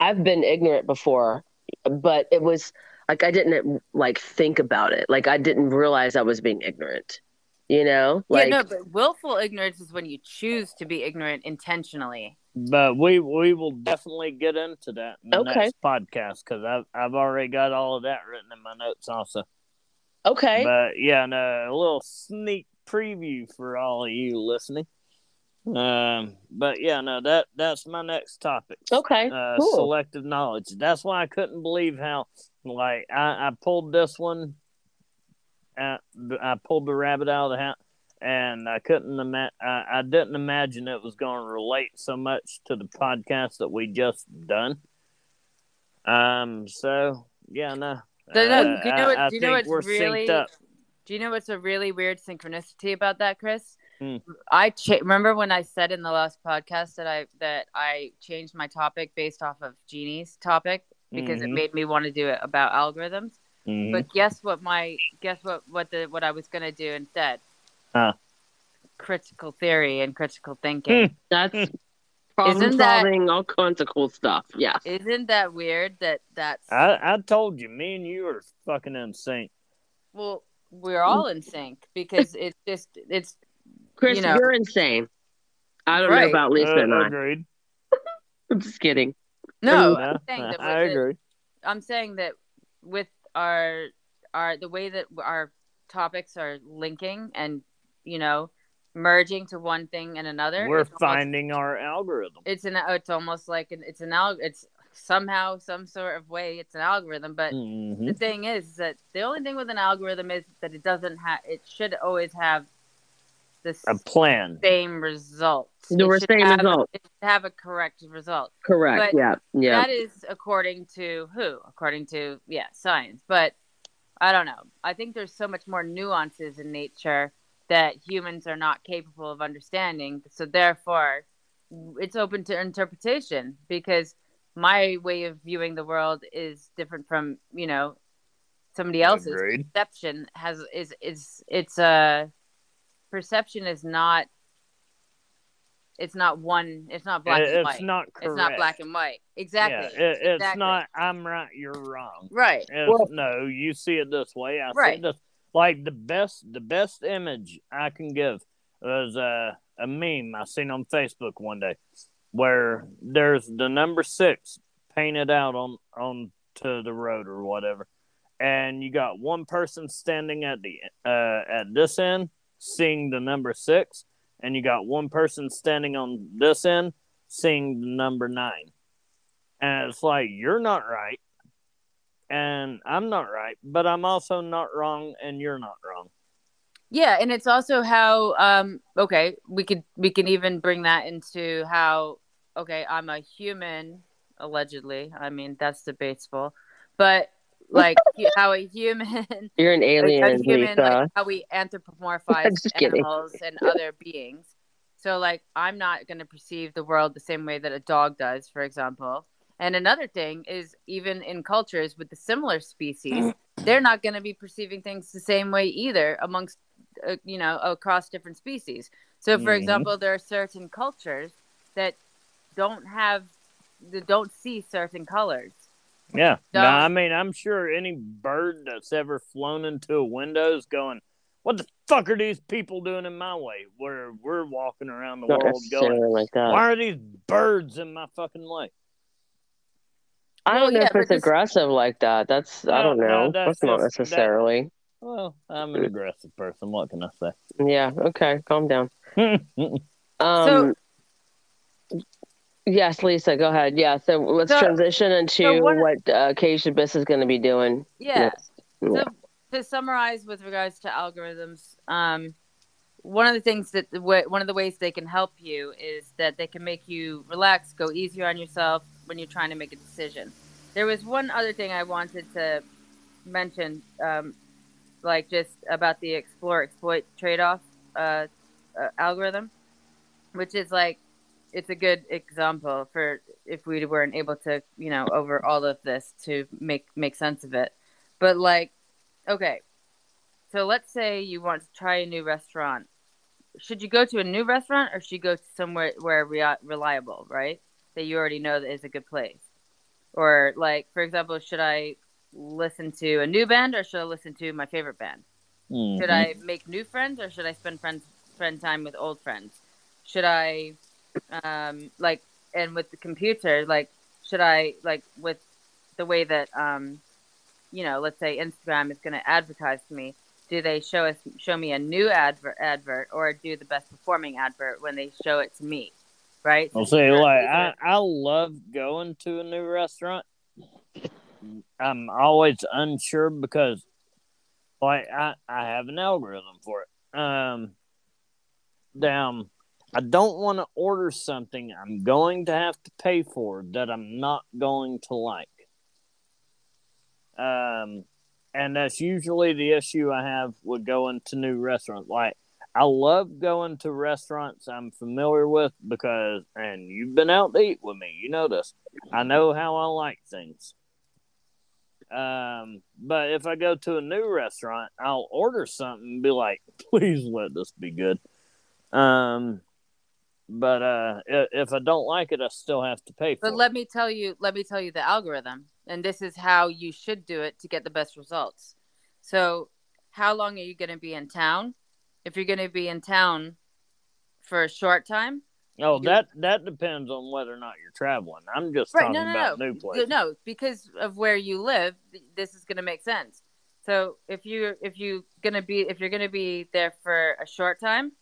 I've been ignorant before, but it was like I didn't like think about it. Like I didn't realize I was being ignorant. You know, like yeah, no, but willful ignorance is when you choose to be ignorant intentionally. But we we will definitely get into that in the Okay. next podcast because I've I've already got all of that written in my notes also. okay, But yeah, no, a little sneak preview for all of you listening. Um, but yeah, no, that that's my next topic. okay, Uh, cool. selective knowledge. That's why I couldn't believe how like I, I pulled this one. Uh, I pulled the rabbit out of the hat, and I couldn't ima- I, I didn't imagine it was going to relate so much to the podcast that we just done. Um. So yeah, no. Uh, do you know what- I, I do you know what's really-. Do you know what's a really weird synchronicity about that, Chris? Hmm. I cha- remember when I said in the last podcast that I that I changed my topic based off of Jeannie's topic because it Mhm. made me want to do it about algorithms. Mhm. But guess what? My guess what? What the what I was gonna do instead? Huh. Critical theory and critical thinking. That's problem Isn't that- solving, all kinds of cool stuff. Yeah. Isn't that weird? That that's I I told you, me and you are fucking in sync. well, we're all in sync because it's just it's Chris, You know- you're insane. I don't know about Liisa Uh, and I. agreed. I'm just kidding. no. No, I'm saying that I with it- agree. I'm saying that with our our the way that our topics are linking and you know merging to one thing and another. We're it's almost- finding our algorithm. it's an it's almost like an it's an alg it's somehow some sort of way it's an algorithm but Mhm. the thing is that the only thing with an algorithm is that it doesn't have it should always have the A plan. same result The It same have, result. it should have a correct result Correct. But yeah. Yeah. that is according to who? According to yeah, science. But I don't know. I think there's so much more nuances in nature that humans are not capable of understanding. So therefore, it's open to interpretation because my way of viewing the world is different from you know somebody else's Agreed. perception has is is it's a perception is not it's not one it's not black It- and it's white not correct. it's not black and white exactly Yeah, it, it's Exactly. not. I'm right. You're wrong. right Well- no, you see it this way. I see Right. it this. Like the best, the best image I can give was uh, a meme I seen on Facebook one day, where there's the number six painted out on on to the road or whatever, and you got one person standing at the uh, at this end seeing the number six, and you got one person standing on this end seeing the number nine, and it's like you're not right and I'm not right, but I'm also not wrong, and you're not wrong. yeah and it's also how um okay we could we can even bring that into how okay i'm a human allegedly i mean that's debatable but like how a human You're an alien, a human, Liisa. like how we anthropomorphize animals and other beings. So, like, I'm not going to perceive the world the same way that a dog does, for example. And another thing is, even in cultures with the similar species, they're not going to be perceiving things the same way either amongst, uh, you know, across different species. So, for Mhm. example, there are certain cultures that don't have, that don't see certain colors. Yeah. No, I mean, I'm sure any bird that's ever flown into a window is going, "What the fuck are these people doing in my way?" Where we're walking around the Not world going, like that. "Why are these birds in my fucking way?" I don't know yeah, if it's this- aggressive like that. That's I don't no, know. that's that's, not just- that- necessarily. Well, I'm an aggressive person. What can I say? Yeah. Okay. Calm down. Um, yes, Liisa, go ahead. Yeah. So let's So- transition into so one- what uh, Keisha Biss is going to be doing. Yeah. next. Yeah. So to summarize with regards to algorithms, um, one of the things that one of the ways they can help you is that they can make you relax, go easier on yourself when you're trying to make a decision. There was one other thing I wanted to mention, um, like just about the explore exploit trade off uh, uh, algorithm, which is like it's a good example for if we weren't able to, you know, over all of this to make make sense of it. But like, okay, so let's say you want to try a new restaurant. Should you go to a new restaurant or should you go to somewhere where rea- reliable, right? That you already know that is a good place. Or like, for example, should I listen to a new band or should I listen to my favorite band? Should Mhm. I make new friends or should I spend friends spend time with old friends? Should I um like and with the computer like should I like with the way that um you know let's say Instagram is going to advertise to me do they show us show me a new advert advert or do the best performing advert when they show it to me right Well, So see, these are- like I, I love going to a new restaurant. I'm always unsure because, like, I, I have an algorithm for it. Um, damn, I don't want to order something I'm going to have to pay for that I'm not going to like. Um, and that's usually the issue I have with going to new restaurants. Like, I love going to restaurants I'm familiar with because, and you've been out to eat with me, you know this. I know how I like things. Um, but if I go to a new restaurant, I'll order something and be like, please let this be good. Um, but uh, if I don't like it, I still have to pay for it. But it. let me tell you, let me tell you the algorithm, and this is how you should do it to get the best results. So, how long are you going to be in town? If you're going to be in town for a short time, oh, you- that that depends on whether or not you're traveling. I'm just right? talking No, no, about no, new places. no, because of where you live, this is going to make sense. So, if you if you going to be if you're going to be there for a short time,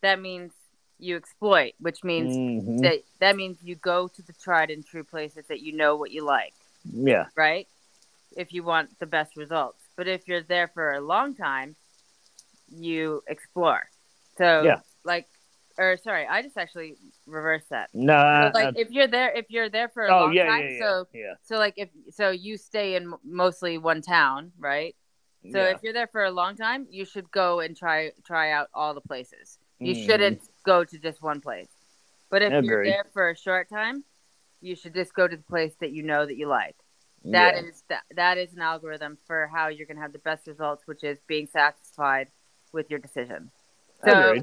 that means you exploit, which means Mhm. that that means you go to the tried and true places that you know what you like. Yeah. right? If you want the best results. But if you're there for a long time, you explore. So, Yeah. like, or sorry, I just actually reversed that. No, So, like, if you're there, if you're there for a oh long yeah, time, yeah, yeah, so yeah. so like if so you stay in mostly one town, right? So if you're there for a long time, you should go and try try out all the places. You Mhm. shouldn't go to just one place. But if you're there for a short time, you should just go to the place that you know that you like. That is that, that is an algorithm for how you're going to have the best results, which is being satisfied with your decision. So,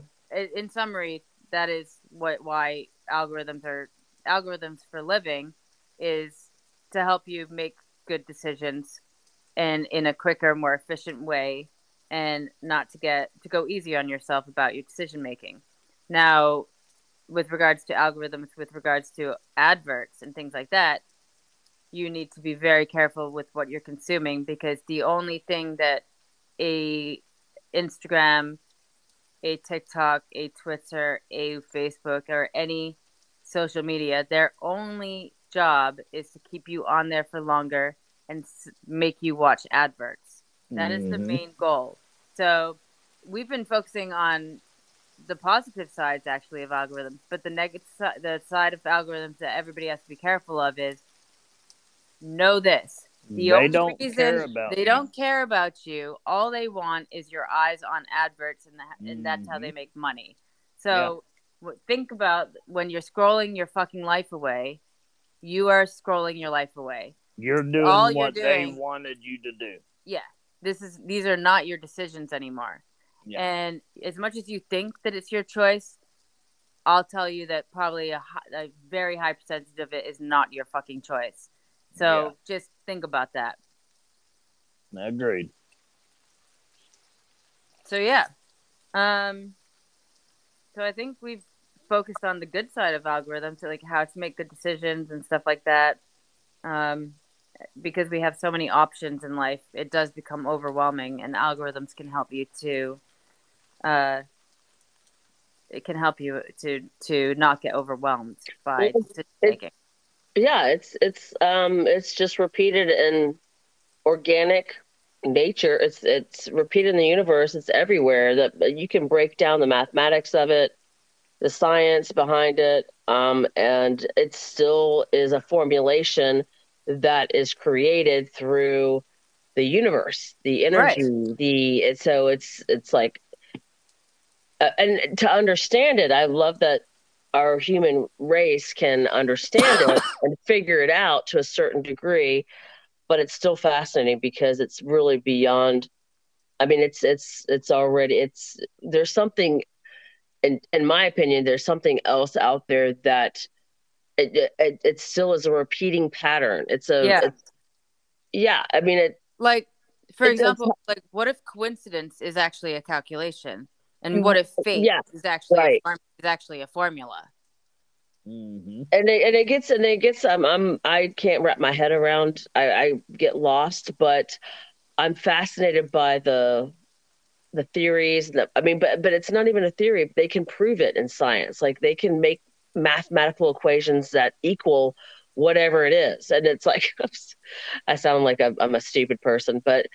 in summary, that is what why algorithms are algorithms for living is to help you make good decisions and in a quicker, more efficient way, and not to get to go easy on yourself about your decision making. Now, with regards to algorithms, with regards to adverts and things like that, you need to be very careful with what you're consuming because the only thing that a Instagram, a TikTok, a Twitter, a Facebook, or any social media, their only job is to keep you on there for longer and s- make you watch adverts. That is the Mhm. main goal. So we've been focusing on the positive sides actually of algorithms, but the negative the side of algorithms that everybody has to be careful of is know this. The they don't reason care about. they you. don't care about you. All they want is your eyes on adverts, and, that, and that's how Mm-hmm. they make money. So w think about when you're scrolling your fucking life away. You are scrolling your life away. You're doing all you're what they wanted you to do. Yeah, this is these are not your decisions anymore. Yeah. And as much as you think that it's your choice, I'll tell you that probably a, a very high percentage of it is not your fucking choice. So just think about that. Agreed. So yeah. Um so I think we've focused on the good side of algorithms, so like how to make good decisions and stuff like that. Um because we have so many options in life, it does become overwhelming and algorithms can help you to uh it can help you to to not get overwhelmed by It- decision making. Yeah it's it's um it's just repeated in organic nature. It's it's repeated in the universe. It's everywhere that you can break down the mathematics of it the science behind it um and it still is a formulation that is created through the universe the energy the it's so it's it's like uh, and to understand it i love that our human race can understand it and figure it out to a certain degree but it's still fascinating because it's really beyond i mean it's it's it's already it's there's something in in my opinion there's something else out there that it it, it still is a repeating pattern it's a Yeah. it's, yeah i mean it Like for example, like what if coincidence is actually a calculation? And what if fate Yeah, is actually right. a form- is actually a formula? hmm and it, and it gets and it gets um, I'm I can't wrap my head around I, I get lost but I'm fascinated by the the theories the, I mean but but it's not even a theory. They can prove it in science. Like they can make mathematical equations that equal whatever it is. And it's like I sound like I'm, I'm a stupid person but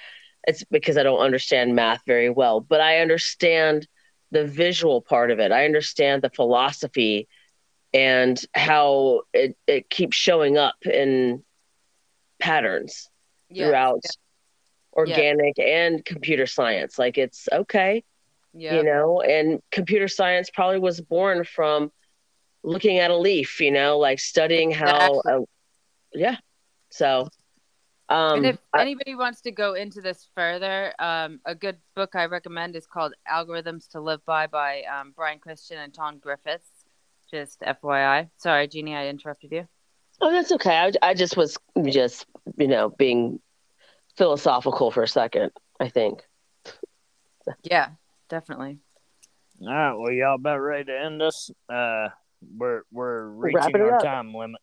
it's because I don't understand math very well. But I understand the visual part of it I understand the philosophy and how it, it keeps showing up in patterns Yeah. throughout organic and computer science. Like it's okay, Yeah. you know, and computer science probably was born from looking at a leaf, you know, like studying how, Exactly. uh, yeah. So, um, and if I- anybody wants to go into this further, um, a good book I recommend is called Algorithms to Live By by um, Brian Christian and Tom Griffiths. Just FYI. Sorry, Jeannie, I interrupted you. oh, that's okay. I, I just was just, you know, being philosophical for a second, I think. Yeah, definitely. All right. Well, y'all about ready to end this? Uh, we're we're Wrapping reaching it our up. time limit.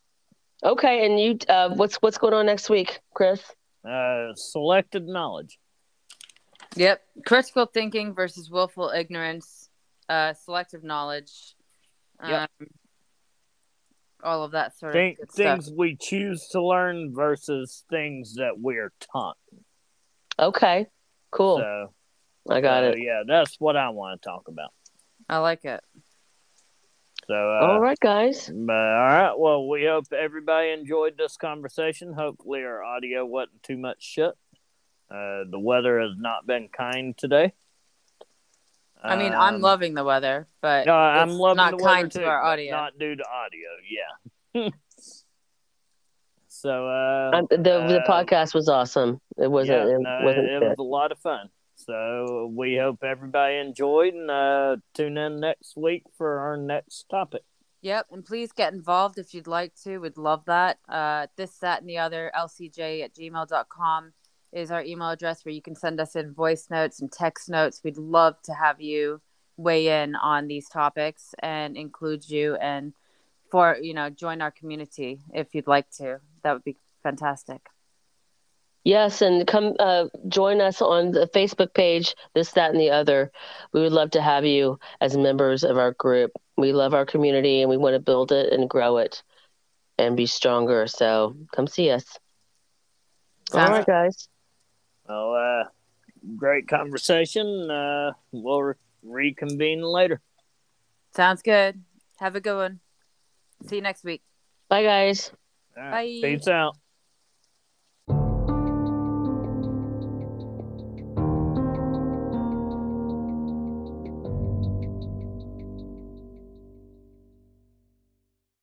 Okay. And you, uh, what's, what's going on next week, Chris? Uh, selected knowledge. Yep. Critical thinking versus willful ignorance, uh, selective knowledge. Yep. Um, all of that sort Think, of good stuff. things we choose to learn versus things that we're taught. Okay. Cool. So, I got so, it. Yeah, that's what I want to talk about. I like it. So, uh, All right, guys. But, all right. Well, we hope everybody enjoyed this conversation. Hopefully, our audio wasn't too much shit. Uh, the weather has not been kind today. I mean, I'm Um, loving the weather, but No, I'm it's loving not the kind too, to our but audio. Not due to audio. Yeah. so, uh, Um, the the uh, podcast was awesome. It wasn't. yeah, it no, wasn't it, it was a lot of fun. So we hope everybody enjoyed and uh, tune in next week for our next topic. Yep, and please get involved if you'd like to. We'd love that. Uh, this, that, and the other, lcj at gmail.com is our email address where you can send us in voice notes and text notes. We'd love to have you weigh in on these topics and include you and for, you know, join our community if you'd like to. That would be fantastic. Yes, and come uh, join us on the Facebook page. This, that, and the other. We would love to have you as members of our group. We love our community and we want to build it and grow it and be stronger. So come see us. All Sounds right, guys. Well, uh, great conversation. Uh, we'll re- reconvene later. Sounds good. Have a good one. See you next week. Bye, guys. All right, Bye. Peace out.